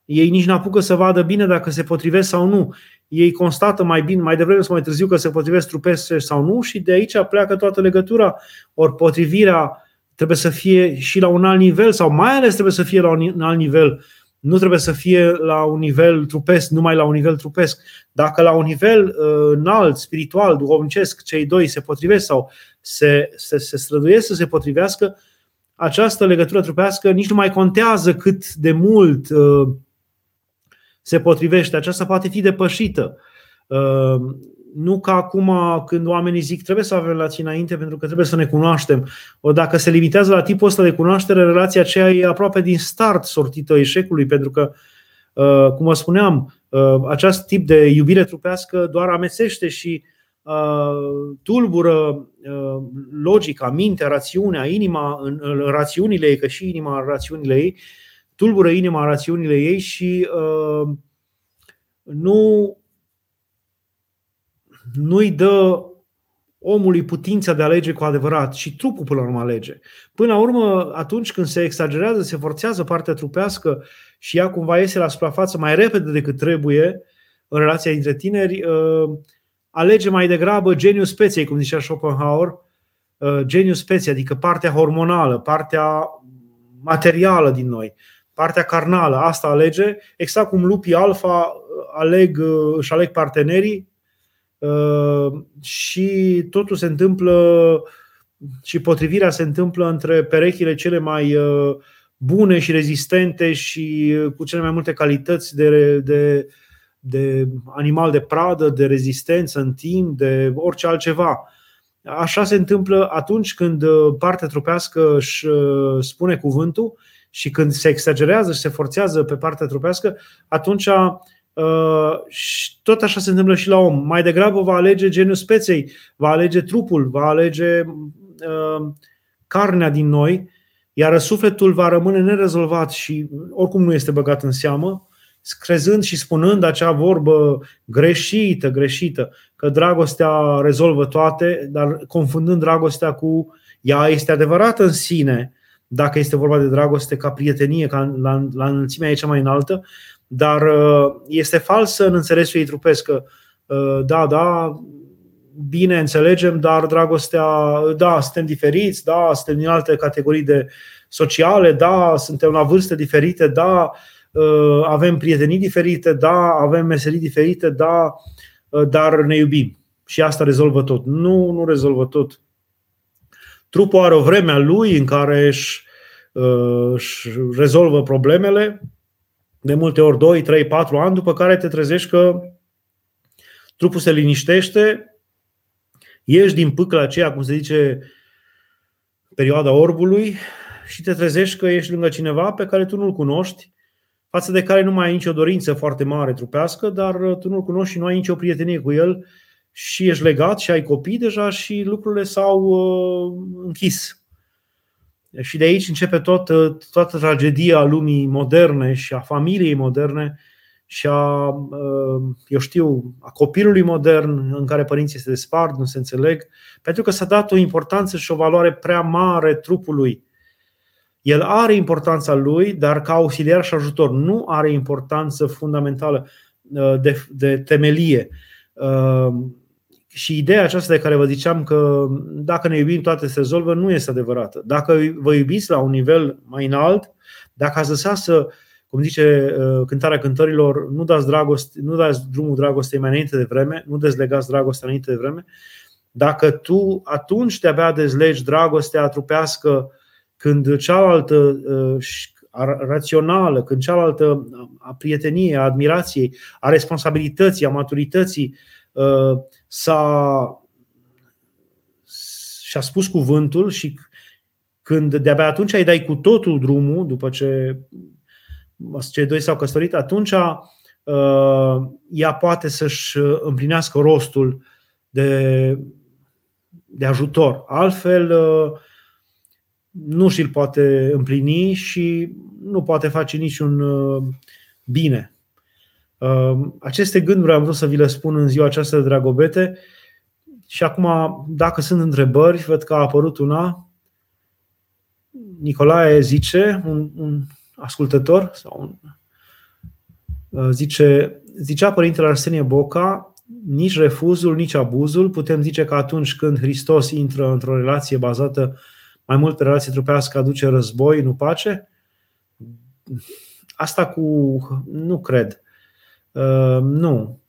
ei nici nu apucă să vadă bine dacă se potrivesc sau nu. Ei constată mai bine, mai devreme sau mai târziu că se potrivesc trupese sau nu și de aici pleacă toată legătura. Ori potrivirea trebuie să fie și la un alt nivel sau mai ales trebuie să fie la un alt nivel nu trebuie să fie la un nivel trupesc, numai la un nivel trupesc. Dacă la un nivel uh, înalt, spiritual, duhovnicesc, cei doi se potrivesc sau se, se, se străduiesc să se potrivească, această legătură trupească nici nu mai contează cât de mult uh, se potrivește. Aceasta poate fi depășită. Uh, nu ca acum când oamenii zic trebuie să avem relații înainte pentru că trebuie să ne cunoaștem. O dacă se limitează la tipul ăsta de cunoaștere, relația aceea e aproape din start sortită eșecului, pentru că, uh, cum vă spuneam, uh, acest tip de iubire trupească doar amețește și uh, tulbură logica, mintea, rațiunea, inima în rațiunile ei, că și inima în rațiunile ei, tulbură inima în rațiunile ei și nu nu-i dă omului putința de a alege cu adevărat și trupul până la urmă alege. Până la urmă, atunci când se exagerează, se forțează partea trupească și ea cumva iese la suprafață mai repede decât trebuie în relația dintre tineri, uh, alege mai degrabă geniul speției, cum zicea Schopenhauer, uh, geniul speției, adică partea hormonală, partea materială din noi, partea carnală, asta alege, exact cum lupii alfa uh, aleg, își aleg partenerii și totul se întâmplă și potrivirea se întâmplă între perechile cele mai bune și rezistente și cu cele mai multe calități de, de, de animal de pradă, de rezistență în timp, de orice altceva. Așa se întâmplă atunci când partea trupească își spune cuvântul și când se exagerează și se forțează pe partea trupească, atunci tot așa se întâmplă și la om. Mai degrabă va alege genul speței, va alege trupul, va alege carnea din noi, iar sufletul va rămâne nerezolvat și oricum nu este băgat în seamă, crezând și spunând acea vorbă greșită, greșită, că dragostea rezolvă toate, dar confundând dragostea cu ea este adevărată în sine, dacă este vorba de dragoste ca prietenie, ca la, la înălțimea ei cea mai înaltă, dar uh, este falsă în înțelesul ei trupesc că uh, da, da, bine înțelegem, dar dragostea, da, suntem diferiți, da, suntem din alte categorii de sociale, da, suntem la vârste diferite, da, uh, avem prietenii diferite, da, avem meserii diferite, da, dar ne iubim. Și asta rezolvă tot. Nu, nu rezolvă tot. Trupul are o vreme a lui în care își, își rezolvă problemele, de multe ori 2, 3, 4 ani, după care te trezești că trupul se liniștește, ieși din pâcla aceea, cum se zice, perioada orbului și te trezești că ești lângă cineva pe care tu nu-l cunoști, față de care nu mai ai nicio dorință foarte mare trupească, dar tu nu-l cunoști și nu ai nicio prietenie cu el și ești legat și ai copii deja și lucrurile s-au uh, închis. Și de aici începe tot, toată tragedia lumii moderne și a familiei moderne și a, uh, eu știu, a copilului modern în care părinții se despart, nu se înțeleg, pentru că s-a dat o importanță și o valoare prea mare trupului. El are importanța lui, dar ca auxiliar și ajutor. Nu are importanță fundamentală uh, de, de temelie. Uh, și ideea aceasta de care vă ziceam că dacă ne iubim toate se rezolvă, nu este adevărată. Dacă vă iubiți la un nivel mai înalt, dacă ați lăsat să, cum zice uh, cântarea cântărilor, nu dați, dragoste, nu dați drumul dragostei mai înainte de vreme, nu dezlegați dragostea înainte de vreme, dacă tu atunci de-abia dezlegi dragostea trupească când cealaltă uh, rațională, când cealaltă a prieteniei, a admirației, a responsabilității, a maturității, Uh, s-a, și-a spus cuvântul și când de-abia atunci îi dai cu totul drumul, după ce cei doi s-au căsătorit, atunci uh, ea poate să-și împlinească rostul de, de ajutor. Altfel, uh, nu și-l poate împlini și nu poate face niciun bine. Ehm, aceste gânduri am vrut să vi le spun în ziua aceasta de Dragobete și acum, dacă sunt întrebări, văd că a apărut una. Nicolae zice, un, un ascultător, sau un, uh, zice, zicea Părintele Arsenie Boca, nici refuzul, nici abuzul. Putem zice că atunci când Hristos intră într-o relație bazată mai mult pe relație trupească, aduce război, nu pace? Asta cu... nu cred. Uh, nu.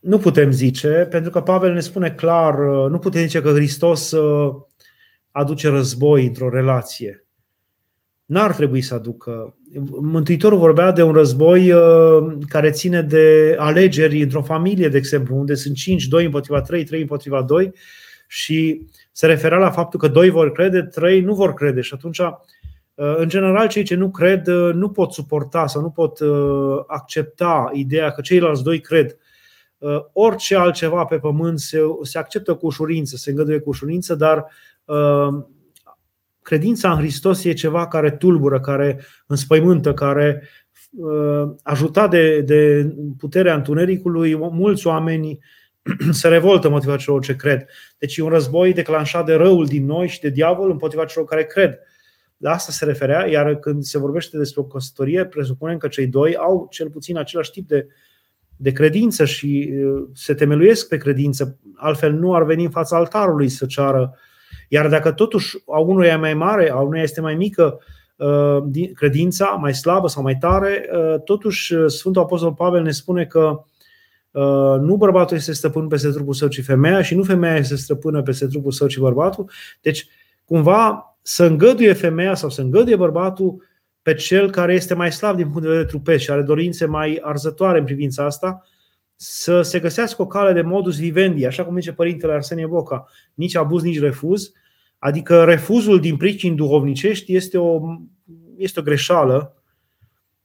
Nu putem zice, pentru că Pavel ne spune clar, uh, nu putem zice că Hristos uh, aduce război într-o relație. N-ar trebui să aducă. Mântuitorul vorbea de un război care ține de alegeri într-o familie, de exemplu, unde sunt 5, 2 împotriva 3, 3 împotriva 2 și se referea la faptul că doi vor crede, trei nu vor crede și atunci Uh, în general, cei ce nu cred uh, nu pot suporta sau nu pot uh, accepta ideea că ceilalți doi cred. Orice altceva pe pământ se, se acceptă cu ușurință, se îngăduie cu ușurință, dar credința în Hristos e ceva care tulbură, care înspăimântă, care ajutat de, de puterea întunericului, mulți oameni [CLEARS THROAT] se revoltă împotriva celor ce cred. Deci e un război declanșat de răul din noi și de diavol împotriva celor care cred. La asta se referea, iar când se vorbește despre o căsătorie, presupunem că cei doi au cel puțin același tip de, de credință și se temeluiesc pe credință, altfel nu ar veni în fața altarului să ceară. Iar dacă totuși a unui e mai mare, a unui este mai mică, credința, mai slabă sau mai tare, totuși Sfântul Apostol Pavel ne spune că nu bărbatul este stăpân peste trupul său, ci femeia și nu femeia este stăpână peste trupul său, ci bărbatul. Deci, cumva, să îngăduie femeia sau să îngăduie bărbatul pe cel care este mai slab din punct de vedere trupesc și are dorințe mai arzătoare în privința asta, să se găsească o cale de modus vivendi, așa cum zice Părintele Arsenie Boca, nici abuz, nici refuz, adică refuzul din pricini duhovnicești este o, este o greșeală.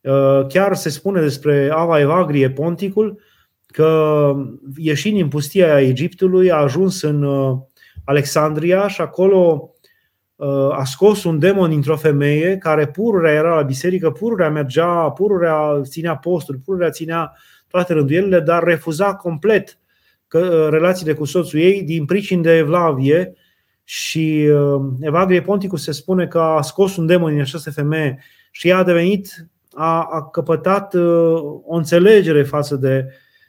Uh, chiar se spune despre Ava Evagrie, ponticul, că ieșind din pustia Egiptului a ajuns în uh, Alexandria și acolo Uh, a scos un demon dintr-o femeie care pururea era la biserică, pururea mergea, pururea ținea posturi, pururea ținea toate rânduielile, dar refuza complet că, uh, relațiile cu soțul ei din pricini de evlavie și uh, Evagrie Ponticus se spune că a scos un demon din această femeie și ea a devenit, a, a căpătat o înțelegere față de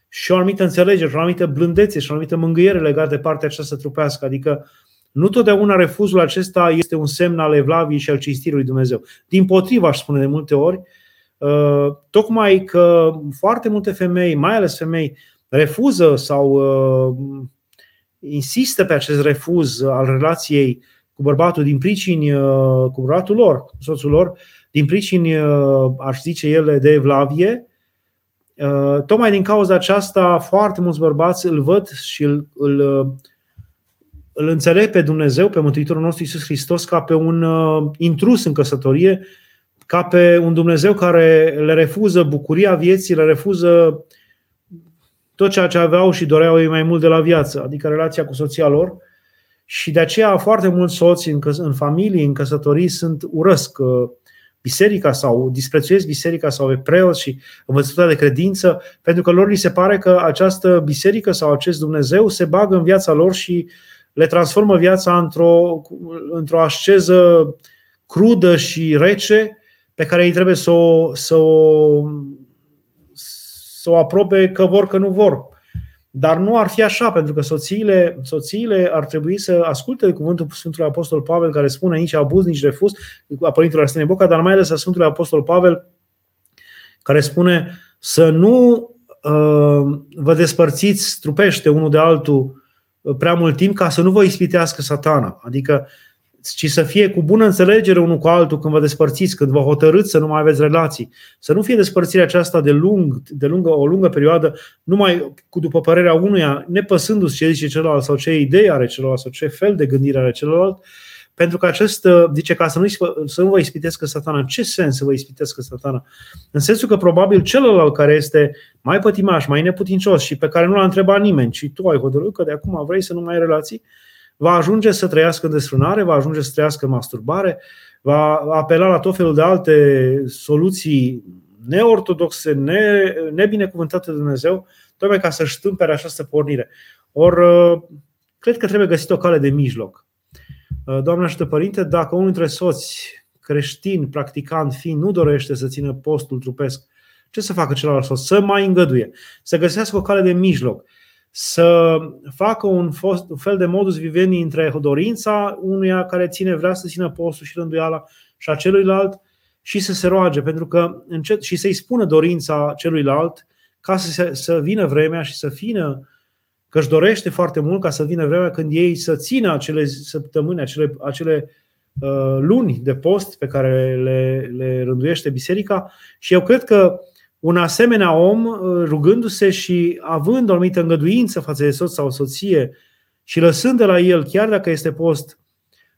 și o anumită înțelegere, și o anumită blândețe și o anumită mângâiere legată de partea aceasta trupească, adică nu totdeauna refuzul acesta este un semn al evlaviei și al cinstirii lui Dumnezeu. Din potrivă, aș spune de multe ori, uh, tocmai că foarte multe femei, mai ales femei, refuză sau uh, insistă pe acest refuz al relației cu bărbatul din pricini, uh, cu bărbatul lor, cu soțul lor, din pricini, aș zice ele, de evlavie, tocmai din cauza aceasta, foarte mulți bărbați îl văd și îl, îl îl înțeleg pe Dumnezeu, pe Mântuitorul nostru Iisus Hristos, ca pe un uh, intrus în căsătorie, ca pe un Dumnezeu care le refuză bucuria vieții, le refuză tot ceea ce aveau și doreau ei mai mult de la viață, adică relația cu soția lor. Și de aceea foarte mulți soți în, în familii, în căsătorii, sunt urăsc uh, biserica sau disprețuiesc biserica sau pe preoți și învățătura de credință, pentru că lor li se pare că această biserică sau acest Dumnezeu se bagă în viața lor și le transformă viața într-o, într-o asceză crudă și rece pe care ei trebuie să o, să o, să o aprobe că vor, că nu vor. Dar nu ar fi așa, pentru că soțiile, soțiile ar trebui să asculte de cuvântul Sfântului Apostol Pavel, care spune nici abuz, nici refuz, a Părintele Arsenie Boca, dar mai ales a Sfântului Apostol Pavel, care spune să nu uh, vă despărțiți trupește unul de altul prea mult timp ca să nu vă ispitească satana. Adică ci să fie cu bună înțelegere unul cu altul când vă despărțiți, când vă hotărâți să nu mai aveți relații. Să nu fie despărțirea aceasta de, lung, de lungă, o lungă perioadă, numai cu după părerea unuia, nepăsându-se ce zice celălalt sau ce idei are celălalt sau ce fel de gândire are celălalt, pentru că acest, uh, zice, ca să nu, să nu vă ispitescă satana. În ce sens să vă ispitescă satana? În sensul că probabil celălalt care este mai pătimaș, mai neputincios și pe care nu l-a întrebat nimeni, ci tu ai hotărât că de acum vrei să nu mai ai relații, va ajunge să trăiască în desfrânare, va ajunge să trăiască în masturbare, va apela la tot felul de alte soluții neortodoxe, ne, nebinecuvântate de Dumnezeu, tocmai ca să-și tâmpere această pornire. Or, uh, cred că trebuie găsit o cale de mijloc. Uh, Doamne ajută Părinte, dacă unul dintre soți creștin, practicant, fiind, nu dorește să țină postul trupesc, ce să facă celălalt soț? Să mai îngăduie, să găsească o cale de mijloc, să facă un, fost, un fel de modus vivendi între dorința unuia care ține, vrea să țină postul și rânduiala și a celuilalt și să se roage, pentru că încet, și să-i spună dorința celuilalt ca să, se, să vină vremea și să fină că își dorește foarte mult ca să vină vremea când ei să țină acele săptămâni, acele, acele uh, luni de post pe care le, le rânduiește biserica și eu cred că un asemenea om, uh, rugându-se și având o anumită îngăduință față de soț sau soție și lăsând de la el, chiar dacă este post,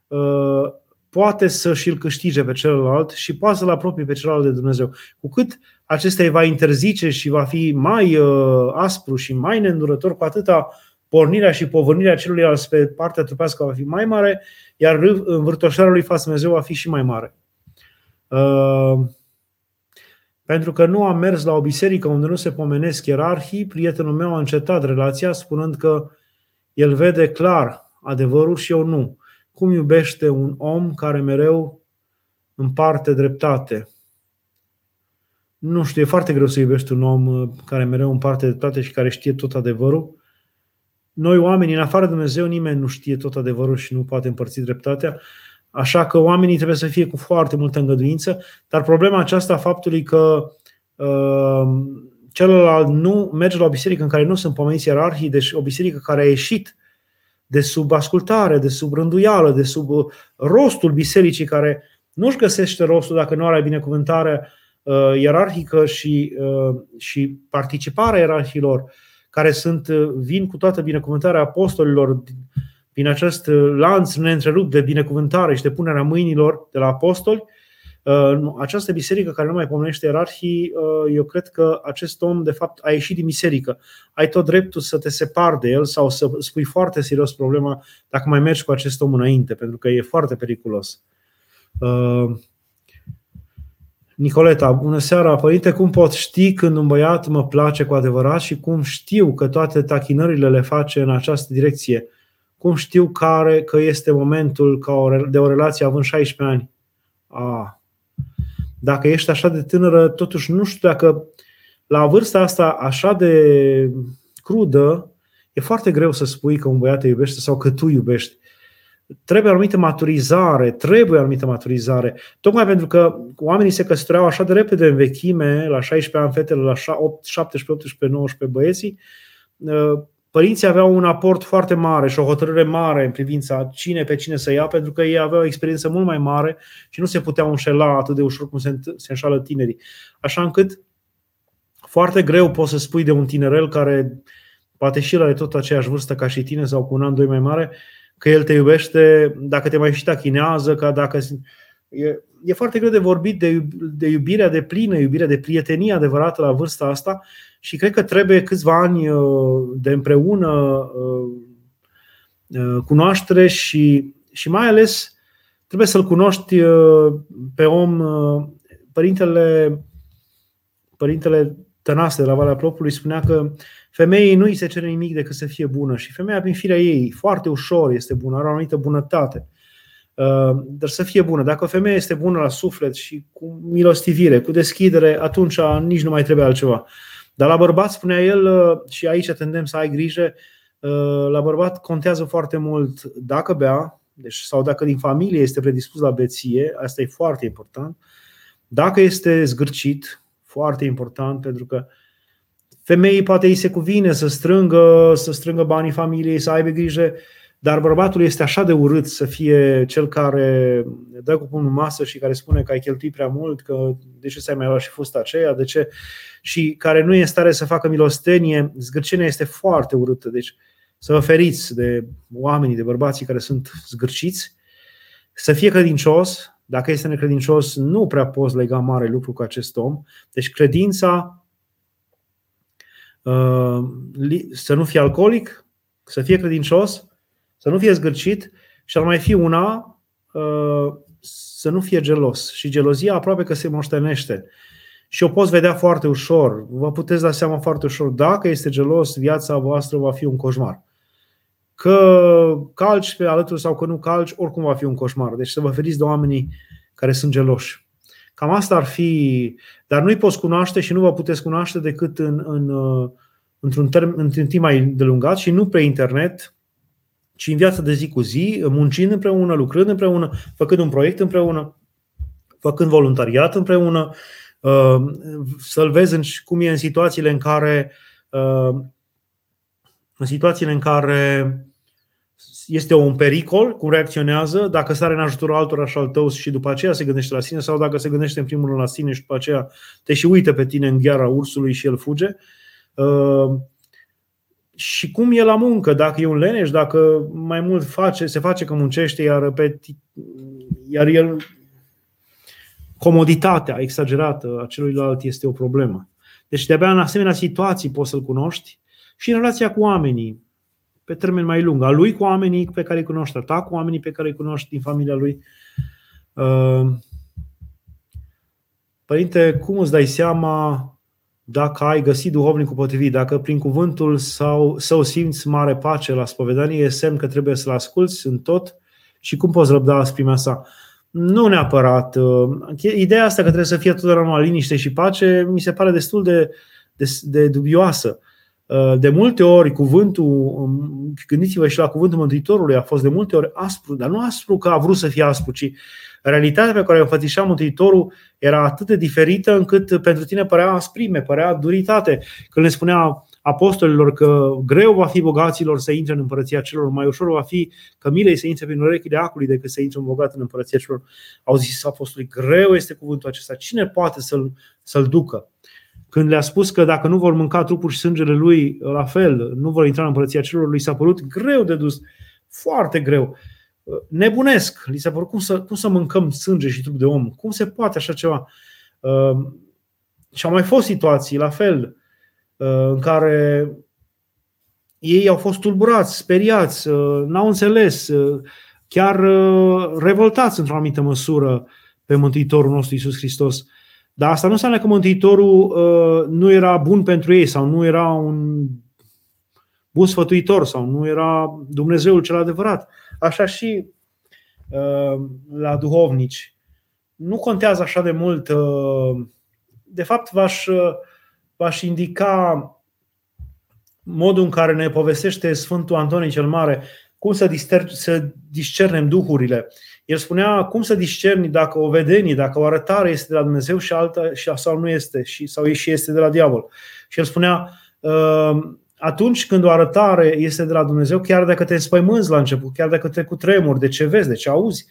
uh, poate să și-l câștige pe celălalt și poate să-l apropie pe celălalt de Dumnezeu. Cu cât acesta îi va interzice și va fi mai uh, aspru și mai neîndurător, cu atâta pornirea și povârnirea celuilalt pe partea trupească va fi mai mare, iar învârtoșarea lui față Dumnezeu va fi și mai mare. Uh, Pentru că nu am mers la o biserică unde nu se pomenesc ierarhii, prietenul meu a încetat relația spunând că el vede clar adevărul și eu nu. Cum iubește un om care mereu împarte dreptate? Nu știu, e foarte greu să iubești un om uh, care mereu împarte dreptate și care știe tot adevărul. Noi oamenii, în afară de Dumnezeu, nimeni nu știe tot adevărul și nu poate împărți dreptatea. Așa că oamenii trebuie să fie cu foarte multă îngăduință, dar problema aceasta a faptului că uh, celălalt nu merge la o biserică în care nu sunt pomeniți ierarhii, deci o biserică care a ieșit de sub ascultare, de sub rânduială, de sub uh, rostul bisericii care nu-și găsește rostul dacă nu are binecuvântare uh, ierarhică și, uh, și participarea ierarhilor care sunt, uh, vin cu toată binecuvântarea apostolilor din acest uh, lanț neîntrerupt de binecuvântare și de punerea mâinilor de la apostoli, uh, această biserică care nu mai pomenește ierarhii, uh, eu cred că acest om, de fapt, a ieșit din biserică. Ai tot dreptul să te separi de el sau să spui foarte serios problema dacă mai mergi cu acest om înainte, pentru că e foarte periculos. Nicoleta, bună seara, părinte, cum pot ști când un băiat mă place cu adevărat și cum știu că toate tachinările le face în această direcție? Cum știu care că este momentul ca o, de o relație având 16 ani? A, dacă ești așa de tânără, totuși nu știu dacă la vârsta asta așa de crudă, e foarte greu să spui că un băiat te iubește sau că tu iubești. Trebuie o anumită maturizare, trebuie o anumită maturizare. Tocmai pentru că oamenii se căsătoreau așa de repede în vechime, la 16 ani fetele, la 17, 18, 19 băieții, părinții aveau un aport foarte mare și o hotărâre mare în privința cine pe cine să ia, pentru că ei aveau o experiență mult mai mare și nu se puteau înșela atât de ușor cum se, se înșală tinerii. Așa încât foarte greu poți să spui de un tinerel care poate și el are tot aceeași vârstă ca și tine sau cu un an, doi mai mare, că el te iubește, dacă te mai și tachinează, că dacă... E, e foarte greu de vorbit de, de iubirea de plină, iubirea de prietenie adevărată la vârsta asta și cred că trebuie câțiva ani uh, de împreună uh, uh, cunoaștere și, și mai ales trebuie să-l cunoști pe om. Părintele, părintele Tănase de la Valea Plopului spunea că femeii nu îi se cere nimic decât să fie bună și femeia prin firea ei foarte ușor este bună, are o anumită bunătate. Dar să fie bună. Dacă o femeie este bună la suflet și cu milostivire, cu deschidere, atunci nici nu mai trebuie altceva. Dar la bărbat, spunea el, uh, și aici tendem să ai grijă, uh, la bărbat contează foarte mult dacă bea, deci, sau dacă din familie este predispus la beție, asta e foarte important. Dacă este zgârcit, foarte important, pentru că femeii poate îi se cuvine să strângă, să strângă banii familiei, să aibă grijă dar bărbatul este așa de urât să fie cel care dă cu pumnul masă și care spune că ai cheltuit prea mult, că de ce să ai mai luat și fusta aceea, de ce și care nu e în stare să facă milostenie, zgârcenia este foarte urâtă. Deci să vă feriți de oamenii, de bărbații care sunt zgârciți, să fie credincios, dacă este necredincios, nu prea poți lega mare lucru cu acest om. Deci credința, uh, să nu fie alcoolic, să fie credincios, să nu fie zgârcit și ar mai fi una, uh, să nu fie gelos. Și gelozia aproape că se moștenește. Și o poți vedea foarte ușor. Vă puteți da seama foarte ușor. Dacă este gelos, viața voastră va fi un coșmar. Că calci pe alături sau că nu calci, oricum va fi un coșmar. Deci să vă feriți de oamenii care sunt geloși. Cam asta ar fi, dar nu-i poți cunoaște și nu vă puteți cunoaște decât în, în, uh, într-un, term, într-un timp mai delungat și nu pe internet, ci în viața de zi cu zi, muncind împreună, lucrând împreună, făcând un proiect împreună, făcând voluntariat împreună, uh, să-l vezi în, cum e în situațiile în care uh, în situațiile în care este un pericol, cum reacționează, dacă sare în ajutorul altora și al tău și după aceea se gândește la sine sau dacă se gândește în primul rând la sine și după aceea te și uită pe tine în gheara ursului și el fuge. Uh, și cum e la muncă, dacă e un leneș, dacă mai mult face, se face că muncește, iar, pe, iar el comoditatea exagerată a celuilalt este o problemă. Deci de-abia în asemenea situații poți să-l cunoști și în relația cu oamenii, pe termen mai lung, a lui cu oamenii pe care îi cunoști, a ta cu oamenii pe care îi cunoști din familia lui. Uh, Părinte, cum îți dai seama dacă ai găsit duhovnicul potrivit, dacă prin cuvântul sau, sau simți mare pace la spovedanie, e semn că trebuie să-l asculți în tot și cum poți răbda asprimea sa. Nu neapărat. Ideea asta că trebuie să fie totdeauna liniște și pace mi se pare destul de, de, de dubioasă. De multe ori cuvântul, gândiți-vă și la cuvântul Mântuitorului, a fost de multe ori aspru, dar nu aspru că a vrut să fie aspru, ci realitatea pe care o înfățișa Mântuitorul era atât de diferită încât pentru tine părea asprime, părea duritate. Când le spunea apostolilor că greu va fi bogaților să intre în împărăția celor, mai ușor va fi cămilei să intre prin urechile acului decât să intre un bogat în împărăția celor. Au zis apostolii, greu este cuvântul acesta, cine poate să-l, să-l ducă? Când le-a spus că dacă nu vor mânca trupul și sângele lui, la fel, nu vor intra în împărăția celor, lui s-a părut greu de dus, foarte greu nebunesc. Li se părut cum să, cum să mâncăm sânge și trup de om? Cum se poate așa ceva? Uh, și au mai fost situații la fel uh, în care ei au fost tulburați, speriați, uh, n-au înțeles, uh, chiar uh, revoltați într-o anumită măsură pe Mântuitorul nostru Isus Hristos. Dar asta nu înseamnă că Mântuitorul uh, nu era bun pentru ei sau nu era un bun sfătuitor sau nu era Dumnezeul cel adevărat. Așa și uh, la duhovnici. Nu contează așa de mult. Uh, de fapt, v-aș, uh, v-aș indica modul în care ne povestește Sfântul Antonie cel Mare cum să, dister- să discernem duhurile. El spunea cum să discerni dacă o vedenie, dacă o arătare este de la Dumnezeu și alta sau nu este, și, sau și este de la diavol. Și el spunea, atunci când o arătare este de la Dumnezeu, chiar dacă te înspăimânzi la început, chiar dacă te cutremuri de ce vezi, de ce auzi,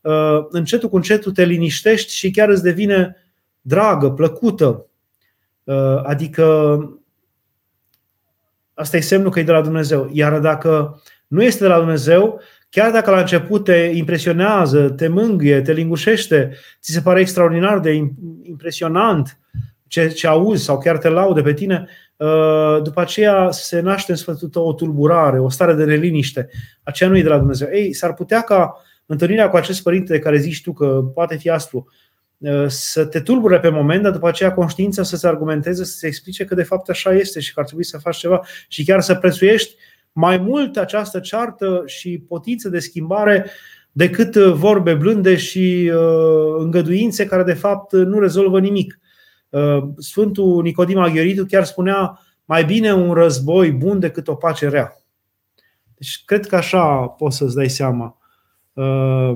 uh, încetul cu încetul te liniștești și chiar îți devine dragă, plăcută. Uh, adică asta e semnul că e de la Dumnezeu. Iar dacă nu este de la Dumnezeu, chiar dacă la început te impresionează, te mângâie, te lingușește, ți se pare extraordinar de impresionant ce, ce auzi sau chiar te laude pe tine, Uh, după aceea se naște în sfântul tău o tulburare, o stare de neliniște. Aceea nu e de la Dumnezeu. Ei, s-ar putea ca întâlnirea cu acest părinte de care zici tu că poate fi astru, uh, să te tulbure pe moment, dar după aceea conștiința să se argumenteze, să se explice că de fapt așa este și că ar trebui să faci ceva și chiar să prețuiești mai mult această ceartă și potiță de schimbare decât vorbe blânde și uh, îngăduințe care de fapt nu rezolvă nimic. Uh, Sfântul Nicodim Aghioritu chiar spunea mai bine un război bun decât o pace rea. Deci cred că așa poți să-ți dai seama. Uh,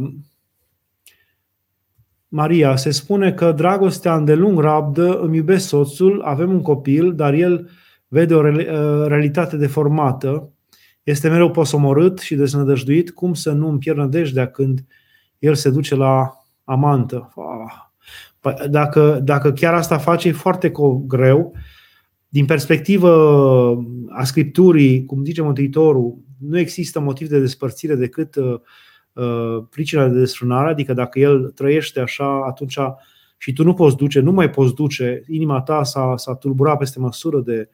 Maria, se spune că dragostea îndelung rabdă, îmi iubesc soțul, avem un copil, dar el vede o uh, realitate deformată, este mereu posomorât și deznădăjduit, cum să nu îmi pierd nădejdea când el se duce la amantă. Ah Păi, dacă, dacă chiar asta face, e foarte greu. Din perspectivă a Scripturii, cum zice Mântuitorul, nu există motiv de despărțire decât uh, uh, pricina de desfrânare, adică dacă el trăiește așa, atunci și tu nu poți duce, nu mai poți duce, inima ta s-a, s-a tulburat peste măsură de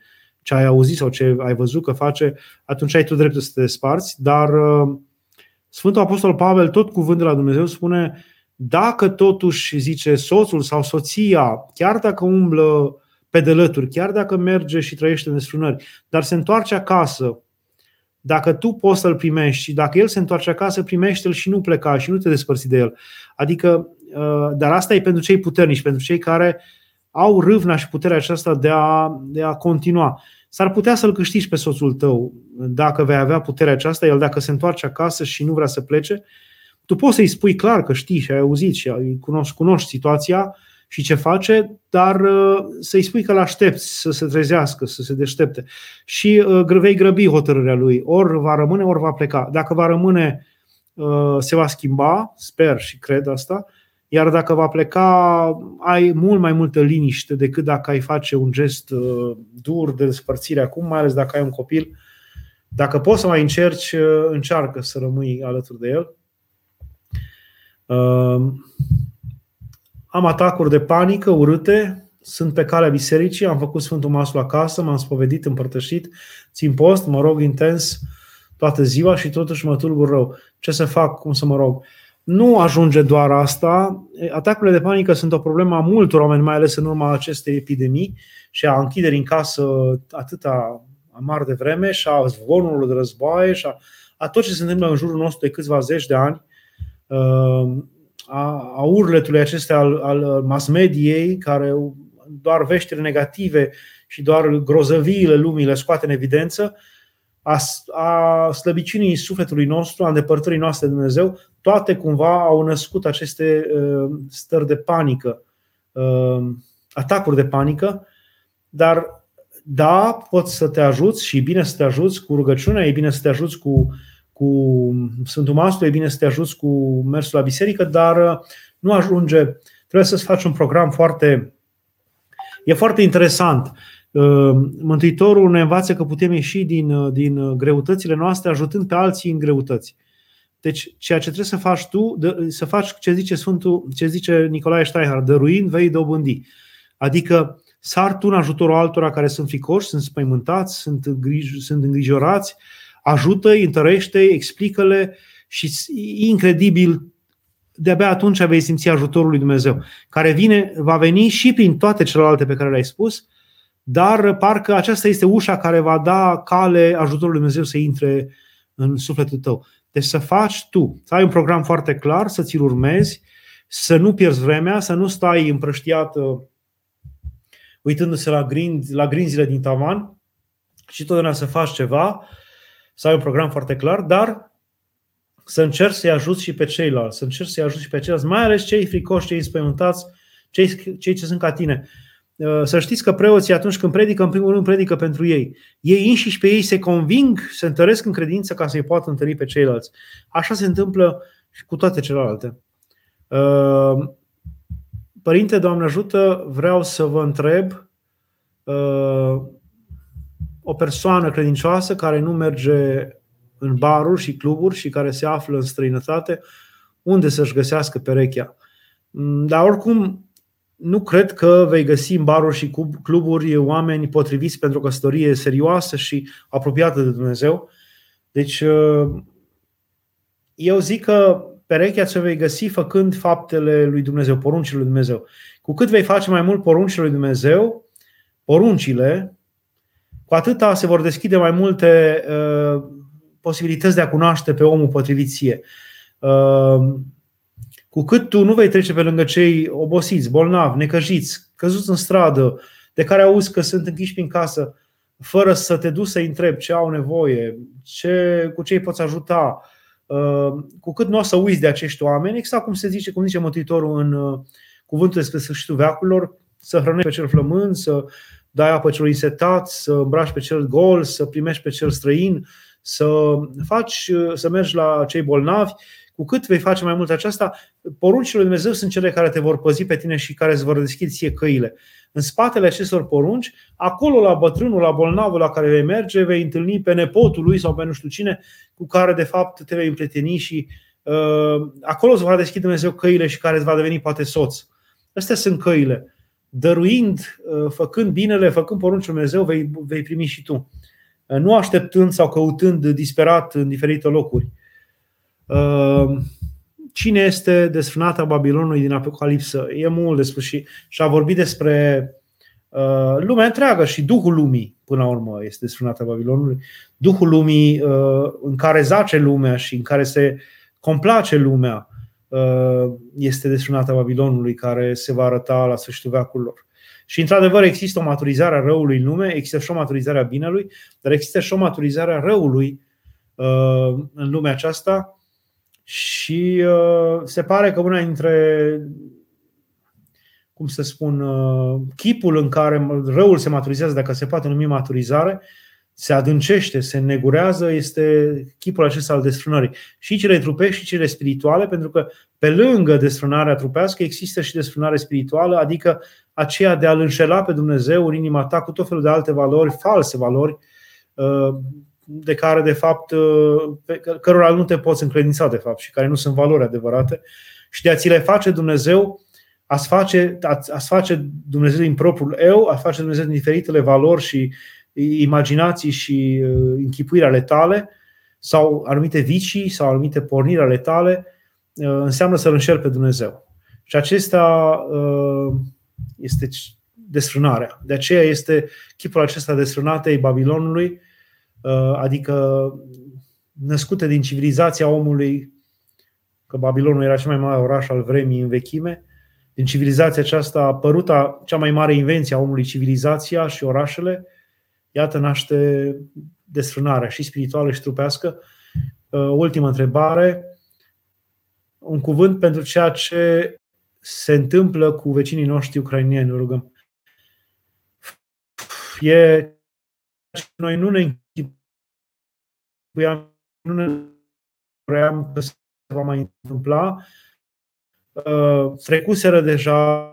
ce ai auzit sau ce ai văzut că face, atunci ai tu dreptul să te desparți, dar uh, Sfântul Apostol Pavel, tot cuvânt de la Dumnezeu, spune dacă totuși, zice, soțul sau soția, chiar dacă umblă pe delături, chiar dacă merge și trăiește în desfrânări, dar se întoarce acasă, dacă tu poți să-l primești și dacă el se întoarce acasă, primește-l și nu pleca și nu te despărți de el. Adică, uh, dar asta e pentru cei puternici, pentru cei care au râvna și puterea aceasta de a, de a continua. S-ar putea să-l câștigi pe soțul tău dacă vei avea puterea aceasta, el dacă se întoarce acasă și nu vrea să plece, tu poți să-i spui clar că știi și ai auzit și cunoști, cunoști situația și ce face, dar uh, să-i spui că l-aștepți să se trezească, să se deștepte. Și uh, vei grăbi hotărârea lui. Ori va rămâne, ori va pleca. Dacă va rămâne, uh, se va schimba, sper și cred asta, iar dacă va pleca, ai mult mai multă liniște decât dacă ai face un gest dur de despărțire acum, mai ales dacă ai un copil. Dacă poți să mai încerci, încearcă să rămâi alături de el am atacuri de panică urâte, sunt pe calea bisericii, am făcut Sfântul Masul acasă, m-am spovedit, împărtășit, țin post, mă rog intens toată ziua și totuși mă tulbur rău. Ce să fac? Cum să mă rog? Nu ajunge doar asta. Atacurile de panică sunt o problemă a multor oameni, mai ales în urma acestei epidemii și a închiderii în casă atâta amar de vreme și a zvonurilor de războaie și a, a tot ce se întâmplă în jurul nostru de câțiva zeci de ani, uh, a, a urletului acestea al, al mass mediei, care doar veștile negative și doar grozăviile lumii le scoate în evidență, a, a slăbiciunii sufletului nostru, a îndepărtării noastre de Dumnezeu, toate cumva au născut aceste uh, stări de panică, uh, atacuri de panică, dar da, poți să te ajuți și e bine să te ajuți cu rugăciunea, e bine să te ajuți cu, cu Sfântul Mastru, e bine să te ajuți cu mersul la biserică, dar uh, nu ajunge. Trebuie să-ți faci un program foarte. E foarte interesant. Mântuitorul ne învață că putem ieși din, din greutățile noastre ajutând pe alții în greutăți. Deci, ceea ce trebuie să faci tu, să faci ce zice Sfântul, ce zice Nicolae Steinhardt, dăruind vei dobândi. Adică sar tu în ajutorul altora care sunt fricoși, sunt spăimântați, sunt, îngrij, sunt îngrijorați, ajută-i, întărește-i, explică-le și incredibil de-abia atunci vei simți ajutorul lui Dumnezeu, care vine, va veni și prin toate celelalte pe care le-ai spus, dar parcă aceasta este ușa care va da cale ajutorului lui Dumnezeu să intre în sufletul tău. Deci să faci tu, să ai un program foarte clar, să ți-l urmezi, să nu pierzi vremea, să nu stai împrăștiat uh, uitându-se la, grind, la grinzile din tavan și totdeauna să faci ceva, să ai un program foarte clar, dar să încerci să-i ajuți și pe ceilalți, să încerci să-i ajuți și pe ceilalți, mai ales cei fricoși, cei înspăimântați, cei, cei ce sunt ca tine. Uh, să știți că preoții atunci când predică, în primul rând predică pentru ei. Ei înșiși pe ei se conving, se întăresc în credință ca să-i poată întări pe ceilalți. Așa se întâmplă și cu toate celelalte. Uh, Părinte, Doamne ajută, vreau să vă întreb uh, o persoană credincioasă care nu merge în baruri și cluburi și care se află în străinătate, unde să-și găsească perechea. Mm, dar oricum, nu cred că vei găsi în baruri și cluburi oameni potriviți pentru o căsătorie serioasă și apropiată de Dumnezeu. Deci, uh, eu zic că perechea ți vei găsi făcând faptele lui Dumnezeu, poruncile lui Dumnezeu. Cu cât vei face mai mult poruncile lui Dumnezeu, poruncile, cu atâta se vor deschide mai multe uh, posibilități de a cunoaște pe omul potrivit ție. Uh, cu cât tu nu vei trece pe lângă cei obosiți, bolnavi, necăjiți, căzuți în stradă, de care auzi că sunt închiși prin casă, fără să te duci să-i întrebi ce au nevoie, ce, cu ce îi poți ajuta, uh, cu cât nu o să uiți de acești oameni, exact cum se zice, cum zice Mântuitorul în uh, cuvântul despre sfârșitul veacurilor, să hrănești pe cel flămând, să dai apă celor insetat, să îmbraci pe cel gol, să primești pe cel străin, să faci, să mergi la cei bolnavi cu cât vei face mai mult aceasta, poruncile lui Dumnezeu sunt cele care te vor păzi pe tine și care îți vor deschide ție căile. În spatele acestor porunci, acolo la bătrânul, la bolnavul la care vei merge, vei întâlni pe nepotul lui sau pe nu știu cine, cu care de fapt te vei împrieteni și uh, acolo îți va deschide Dumnezeu căile și care îți va deveni poate soț. Astea sunt căile. Dăruind, uh, făcând binele, făcând poruncul Dumnezeu, vei, vei primi și tu. Uh, nu așteptând sau căutând disperat în diferite locuri. Ehm, cine este desfrânata Babilonului din Apocalipsă? E mult de spus și, și a vorbit despre uh, lumea întreagă și Duhul lumii, până la urmă, este desfrânata Babilonului. Duhul lumii uh, în care zace lumea și în care se complace lumea uh, este desfrânata Babilonului care se va arăta la sfârșitul veacurilor. Și într-adevăr există o maturizare a răului în lume, există și o maturizare a binelui, dar există și o maturizare a răului uh, în lumea aceasta și uh, se pare că una dintre, cum să spun, uh, chipul în care răul se maturizează, dacă se poate numi maturizare, se adâncește, se negurează, este chipul acesta al desfrânării. Și cele trupești și cele spirituale, pentru că pe lângă desfrânarea trupească există și desfrânare spirituală, adică aceea de a-L înșela pe Dumnezeu în inima ta cu tot felul de alte valori, false valori, uh, de care, de fapt, uh, pe cărora nu te poți încredința, de fapt, și care nu sunt valori adevărate, și de a ți le face Dumnezeu, a-ți face, a-ți face Dumnezeu din propriul eu, a face Dumnezeu din diferitele valori și imaginații și uh, închipuiri ale tale, sau anumite vicii sau anumite porniri ale tale, înseamnă să-L înșel pe Dumnezeu. Și acesta este desfrânarea. De aceea este chipul acesta desfrânat ai Babilonului, adică născute din civilizația omului, că Babilonul era cel mai mare oraș al vremii în vechime, din civilizația aceasta a apărut a, cea mai mare invenție a omului, civilizația și orașele, iată naște desfrânarea și spirituală și trupească. Uh, ultima întrebare, un cuvânt pentru ceea ce se întâmplă cu vecinii noștri ucrainieni, rugăm. E noi nu ne închipuiam, nu ne vreau că se va mai întâmpla. Uh, trecuseră deja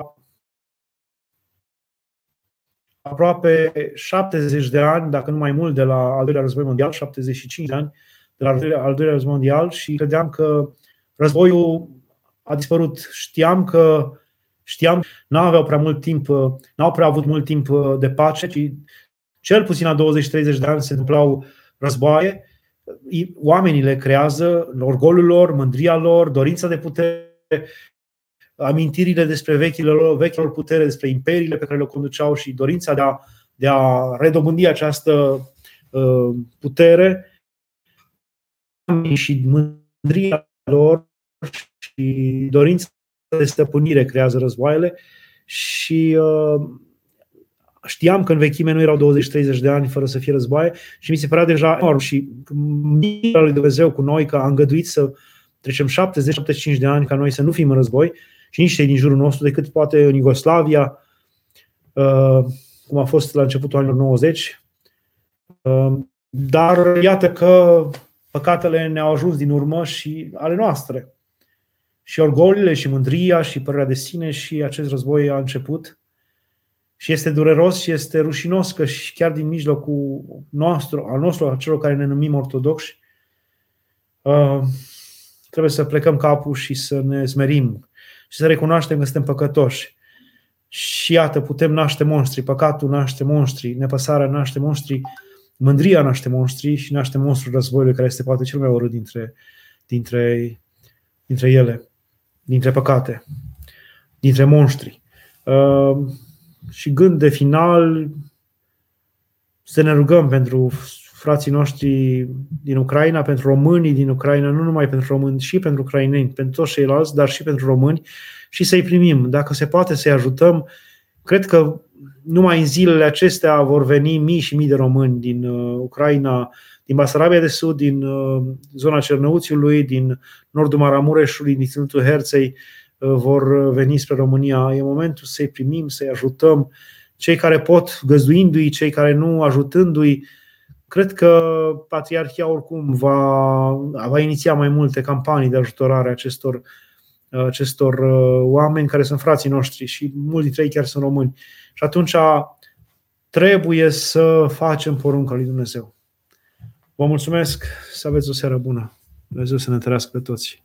aproape 70 de ani, dacă nu mai mult, de la al doilea război mondial, 75 de ani de la al doilea, al doilea război mondial și credeam că războiul a dispărut. Știam că știam, nu aveau prea mult timp, n-au prea avut mult timp de pace, ci cel puțin la 20-30 de ani se întâmplau războaie. Oamenii le creează orgolul lor, mândria lor, dorința de putere, amintirile despre vechile lor, vechilor putere, despre imperiile pe care le conduceau și dorința de a, de a redobândi această uh, putere. Și mândria lor și dorința de stăpânire creează războaiele și uh, știam că în vechime nu erau 20-30 de ani fără să fie războaie și mi se părea deja enorm și mila lui Dumnezeu cu noi că a îngăduit să trecem 70-75 de ani ca noi să nu fim în război și nici cei din jurul nostru decât poate în Iugoslavia, uh, cum a fost la începutul anilor 90. Uh, dar iată că păcatele ne-au ajuns din urmă și ale noastre. Și orgolile și mândria și părerea de sine și acest război a început. Și este dureros și este rușinos că și chiar din mijlocul nostru, al nostru, a celor care ne numim ortodoxi, uh, trebuie să plecăm capul și să ne smerim și să recunoaștem că suntem păcătoși. Și iată, putem naște monștri, păcatul naște monștri, nepăsarea naște monștri, mândria naște monștri și naște monstrul războiului, care este poate cel mai urât dintre, dintre, dintre ele, dintre păcate, dintre monștri. Uh, și gând de final, să ne rugăm pentru frații noștri din Ucraina, pentru românii din Ucraina, nu numai pentru români, și pentru ucraineni, pentru toți ceilalți, dar și pentru români și să-i primim. Dacă se poate să-i ajutăm, cred că numai în zilele acestea vor veni mii și mii de români din uh, Ucraina, din Basarabia de Sud, din uh, zona Cernăuțiului, din nordul Maramureșului, din Ținutul Herței, uh, vor veni spre România. E momentul să-i primim, să-i ajutăm. Cei care pot, găzduindu-i, cei care nu, ajutându-i, Cred că Patriarhia oricum va, va iniția mai multe campanii de ajutorare acestor, acestor uh, oameni care sunt frații noștri și mulți dintre ei chiar sunt români. Și atunci trebuie să facem porunca lui Dumnezeu. Vă mulțumesc, să aveți o seară bună. Dumnezeu să ne întărească pe toți.